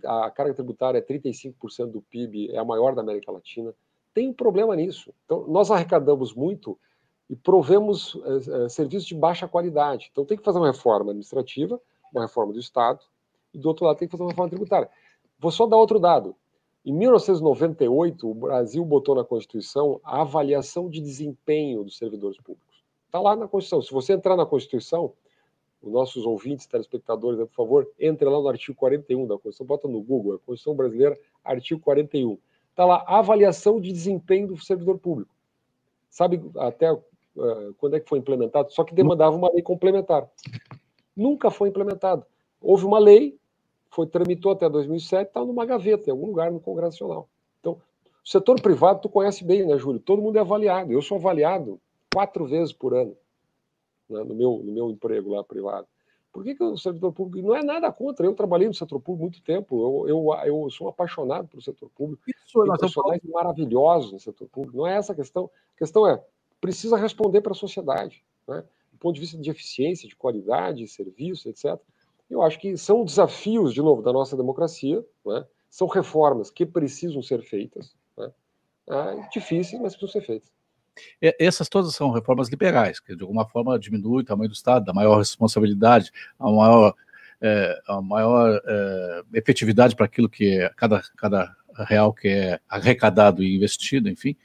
A carga tributária é 35% do PIB, é a maior da América Latina. Tem um problema nisso. Então, nós arrecadamos muito e provemos é, serviços de baixa qualidade. Então, tem que fazer uma reforma administrativa, uma reforma do Estado, e do outro lado tem que fazer uma reforma tributária. Vou só dar outro dado. Em 1998, o Brasil botou na Constituição a avaliação de desempenho dos servidores públicos. Está lá na Constituição. Se você entrar na Constituição, os nossos ouvintes, telespectadores, por favor, entre lá no artigo 41 da Constituição, bota no Google, a Constituição Brasileira, artigo 41. Está lá, avaliação de desempenho do servidor público. Sabe até uh, quando é que foi implementado? Só que demandava uma lei complementar. Nunca foi implementado. Houve uma lei, foi tramitou até 2007, está numa gaveta, em algum lugar no Congresso Nacional. Então, o setor privado, tu conhece bem, né, Júlio? Todo mundo é avaliado. Eu sou avaliado quatro vezes por ano né, no, meu, no meu emprego lá privado. Por que, que o servidor público. Não é nada contra, eu trabalhei no setor público muito tempo, eu, eu, eu sou apaixonado pelo setor público. Isso, Tem profissionais falando... maravilhosos no setor público. Não é essa a questão. A questão é: precisa responder para a sociedade, né, do ponto de vista de eficiência, de qualidade, de serviço, etc. Eu acho que são desafios, de novo, da nossa democracia, né, são reformas que precisam ser feitas, né, é, difíceis, mas precisam ser feitas. Essas todas são reformas liberais, que de alguma forma diminui o tamanho do Estado, dá maior responsabilidade, a maior, é, a maior é, efetividade para aquilo que é cada, cada real que é arrecadado e investido, enfim.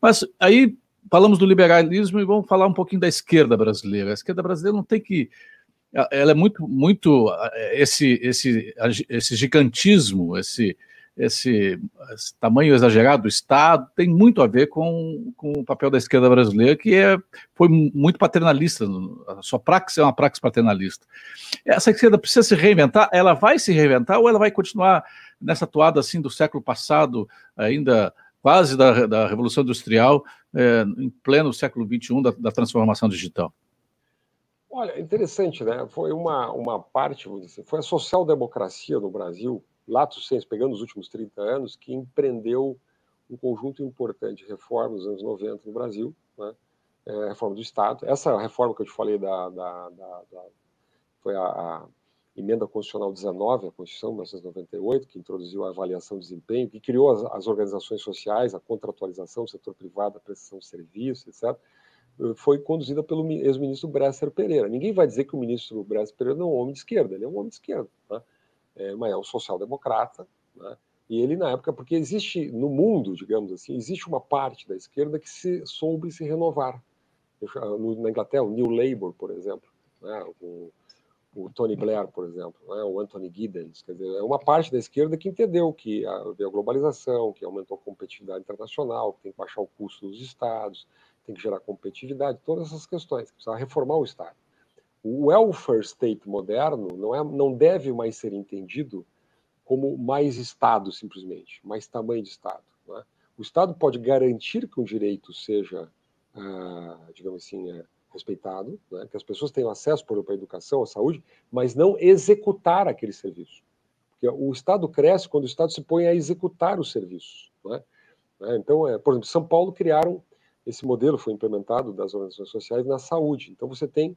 Mas aí falamos do liberalismo e vamos falar um pouquinho da esquerda brasileira. A esquerda brasileira não tem que ela é muito muito esse esse esse gigantismo, esse esse, esse, tamanho exagerado do Estado tem muito a ver com, com o papel da esquerda brasileira, que é, foi muito paternalista, a sua praxe é uma praxe paternalista. Essa esquerda precisa se reinventar, ela vai se reinventar ou ela vai continuar nessa toada assim do século passado, ainda quase da, da Revolução Industrial, é, em pleno século XXI da, da transformação digital? Olha, interessante, né? Foi uma, uma parte, dizer, foi a social-democracia no Brasil lato senso, pegando os últimos 30 anos, que empreendeu um conjunto importante de reformas nos anos 90 no Brasil, né? é, reforma do Estado. Essa reforma que eu te falei da, da, da, da foi a, a, emenda constitucional 19, a Constituição de 1998, que introduziu a avaliação de desempenho, que criou as, as organizações sociais, a contratualização do setor privado, a prestação de serviços, etc., foi conduzida pelo ex-ministro Bresser Pereira. Ninguém vai dizer que o ministro Bresser Pereira não é um homem de esquerda, ele é um homem de esquerda, né? É, mas é um social-democrata, né? e ele na época, porque existe no mundo, digamos assim, existe uma parte da esquerda que se soube se renovar. Na Inglaterra, o New Labour, por exemplo, né? o, o Tony Blair, por exemplo, né? o Anthony Giddens, quer dizer, é uma parte da esquerda que entendeu que havia globalização, que aumentou a competitividade internacional, que tem que baixar o custo dos estados, tem que gerar competitividade, todas essas questões, precisa reformar o Estado. O welfare state moderno não, é, não deve mais ser entendido como mais Estado, simplesmente, mais tamanho de Estado. É? O Estado pode garantir que um direito seja, ah, digamos assim, é, respeitado, né? que as pessoas tenham acesso, por exemplo, à educação, à saúde, mas não executar aquele serviço. Porque o Estado cresce quando o Estado se põe a executar os serviços. É? é? Então, é, por exemplo, São Paulo criaram esse modelo foi implementado das organizações sociais na saúde. Então você tem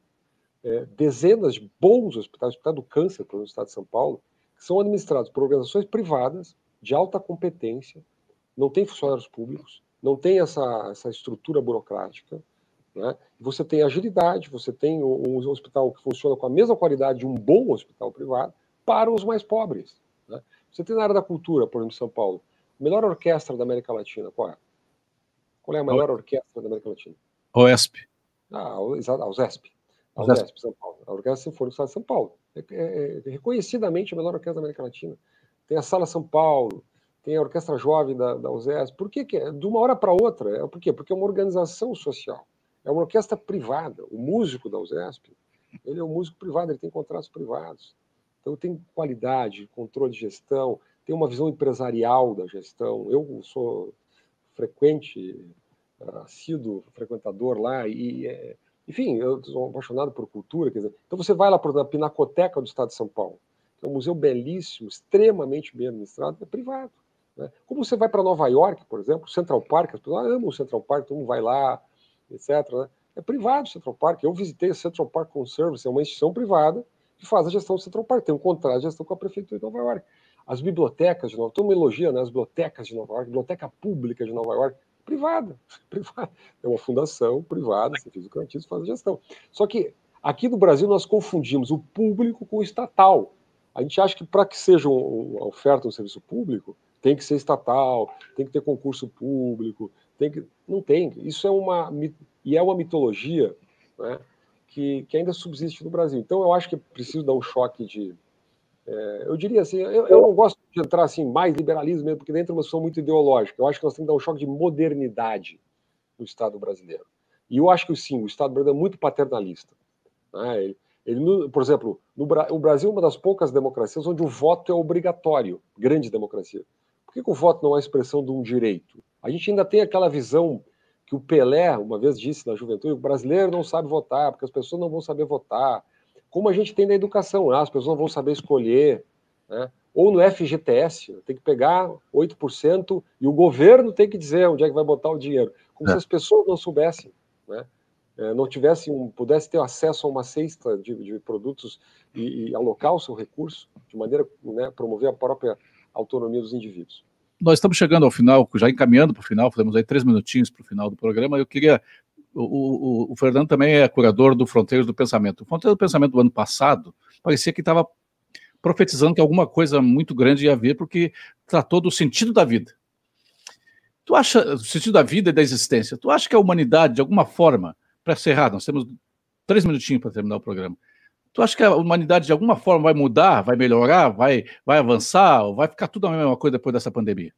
é, dezenas de bons hospitais, o Hospital do Câncer, no estado de São Paulo, que são administrados por organizações privadas de alta competência, não tem funcionários públicos, não tem essa, essa estrutura burocrática. Né? Você tem agilidade, você tem um, hospital que funciona com a mesma qualidade de um bom hospital privado para os mais pobres. Né? Você tem na área da cultura, por exemplo, em São Paulo, a melhor orquestra da América Latina, qual é? Qual é a maior orquestra da América Latina? OESP. Ah, exato, a USESP. A USESP, São Paulo. A Orquestra Sinfônica do Estado de São Paulo. É, é, é, reconhecidamente a melhor orquestra da América Latina. Tem a Sala São Paulo, tem a Orquestra Jovem da, da. Por que, que é? De uma hora para outra. É, por quê? Porque é uma organização social. É uma orquestra privada. O músico da USESP, ele é um músico privado, ele tem contratos privados. Então tem qualidade, controle de gestão, tem uma visão empresarial da gestão. Eu sou frequente, assíduo frequentador lá, e, é, enfim, eu sou apaixonado por cultura. Quer dizer, então você vai lá para a Pinacoteca do Estado de São Paulo, que é um museu belíssimo, extremamente bem administrado, é privado. Né? Como você vai para Nova York, por exemplo, Central Park, as pessoas amam o Central Park, todo mundo vai lá, etc. Né? É privado o Central Park. Eu visitei o Central Park Conservancy, é uma instituição privada que faz a gestão do Central Park, tem um contrato de gestão com a Prefeitura de Nova York. As bibliotecas de Nova York, todo mundo elogia né, as bibliotecas de Nova York, biblioteca pública de Nova York, privada, privada. É uma fundação privada, sem fins lucrativos, faz a gestão. Só que aqui no Brasil nós confundimos o público com o estatal. A gente acha que para que seja uma oferta um serviço público, tem que ser estatal, tem que ter concurso público, tem que. Não tem. Isso é uma. E é uma mitologia né, que, que ainda subsiste no Brasil. Então eu acho que é preciso dar um choque de é, eu diria assim, eu, eu, não gosto de entrar assim mais liberalismo mesmo, porque dentro é uma situação muito ideológica. Eu acho que nós temos que dar um choque de modernidade no Estado brasileiro. E eu acho que sim, o Estado brasileiro é muito paternalista. Né? Ele, ele, por exemplo, no, o Brasil é uma das poucas democracias onde o voto é obrigatório, grande democracia. Por que, que o voto não é a expressão de um direito? A gente ainda tem aquela visão que o Pelé uma vez disse na juventude: o brasileiro não sabe votar, porque as pessoas não vão saber votar como a gente tem na educação, né? as pessoas não vão saber escolher, né? ou no FGTS, tem que pegar 8% e o governo tem que dizer onde é que vai botar o dinheiro, como é. se as pessoas não soubessem, né? É, não tivessem, um, pudesse ter acesso a uma cesta de, de produtos e, e, alocar o seu recurso de maneira né, a promover a própria autonomia dos indivíduos. Nós estamos chegando ao final, já encaminhando para o final, falamos aí três minutinhos para o final do programa. Eu queria o, o, o, Fernando também é curador do Fronteiras do Pensamento. O Fronteiras do Pensamento do ano passado parecia que estava profetizando que alguma coisa muito grande ia vir, porque tratou do sentido da vida. Tu acha, o sentido da vida e da existência, tu acha que a humanidade, de alguma forma, para encerrar, nós temos três minutinhos para terminar o programa, tu acha que a humanidade, de alguma forma, vai mudar, vai melhorar, vai, vai avançar, ou vai ficar tudo a mesma coisa depois dessa pandemia?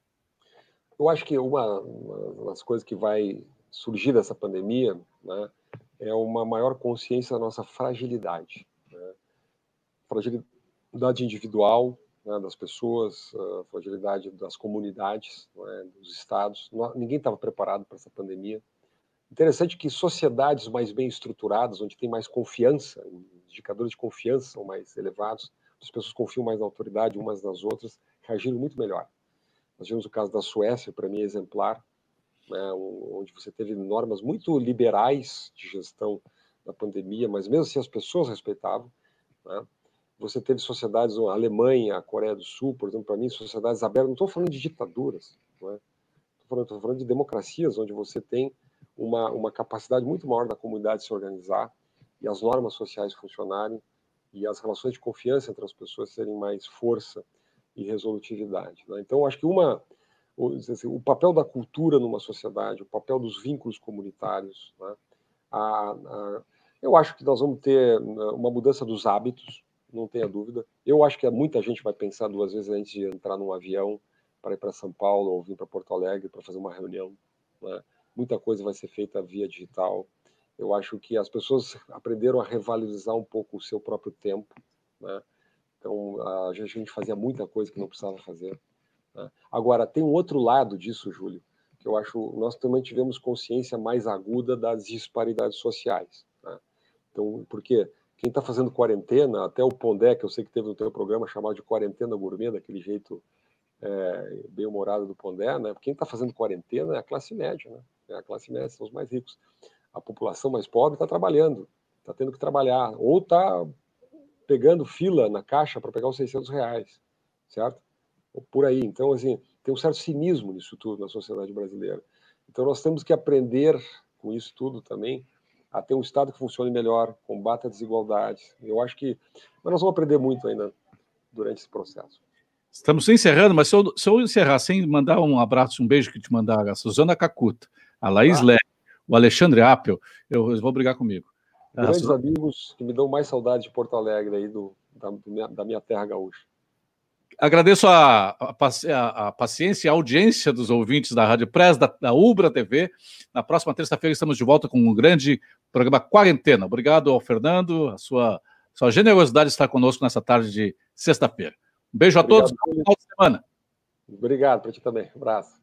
Eu acho que uma, uma das coisas que vai surgir dessa pandemia né, é uma maior consciência da nossa fragilidade. Né? Fragilidade individual né, das pessoas, fragilidade das comunidades, né, dos estados. Ninguém estava preparado para essa pandemia. Interessante que sociedades mais bem estruturadas, onde tem mais confiança, indicadores de confiança são mais elevados, as pessoas confiam mais na autoridade umas nas outras, reagiram muito melhor. Nós vimos o caso da Suécia, para mim, é exemplar, né, onde você teve normas muito liberais de gestão da pandemia, mas mesmo assim as pessoas respeitavam. Né? Você teve sociedades, a Alemanha, a Coreia do Sul, por exemplo, para mim, sociedades abertas, não estou falando de ditaduras, estou é? falando, falando de democracias, onde você tem uma, uma capacidade muito maior da comunidade se organizar e as normas sociais funcionarem e as relações de confiança entre as pessoas terem mais força e resolutividade. Né? Então, acho que uma, o papel da cultura numa sociedade, o papel dos vínculos comunitários, né? a, a, eu acho que nós vamos ter né, uma mudança dos hábitos, não tenha dúvida. Eu acho que muita gente vai pensar duas vezes antes de entrar num avião para ir para São Paulo ou vir para Porto Alegre para fazer uma reunião. Né? Muita coisa vai ser feita via digital. Eu acho que as pessoas aprenderam a revalorizar um pouco o seu próprio tempo. Né? Então, a gente fazia muita coisa que não precisava fazer. Né? Agora, tem um outro lado disso, Júlio, que eu acho nós também tivemos consciência mais aguda das disparidades sociais. Né? Então, porque quem está fazendo quarentena, até o Pondé, que eu sei que teve no teu programa chamado de quarentena gourmet, daquele jeito é, bem humorado do Pondé, né? Quem está fazendo quarentena é a classe média, né? É a classe média, são os mais ricos. A população mais pobre está trabalhando, está tendo que trabalhar, ou está pegando fila na caixa para pegar os 600 reais, certo? Ou por aí. Então, assim, tem um certo cinismo nisso tudo na sociedade brasileira. Então, nós temos que aprender com isso tudo também a ter um Estado que funcione melhor, combata a desigualdade. Eu acho que. Mas nós vamos aprender muito ainda durante esse processo. Estamos encerrando, mas se eu, se eu encerrar sem mandar um abraço, um beijo que te mandar a Suzana Cacuta, a Laís ah. Lé, o Alexandre Appel, eu, vou brigar comigo. Grandes ah, amigos que me dão mais saudade de Porto Alegre, aí do, da, da minha terra gaúcha. Agradeço a, a, a, paciência e a audiência dos ouvintes da Rádio Press, da, da Ubra TV. Na próxima terça-feira estamos de volta com um grande programa Quarentena. Obrigado ao Fernando, a sua, sua generosidade de estar conosco nessa tarde de sexta-feira. Um beijo a Obrigado, todos, bom final de semana. Obrigado para ti também. Um abraço.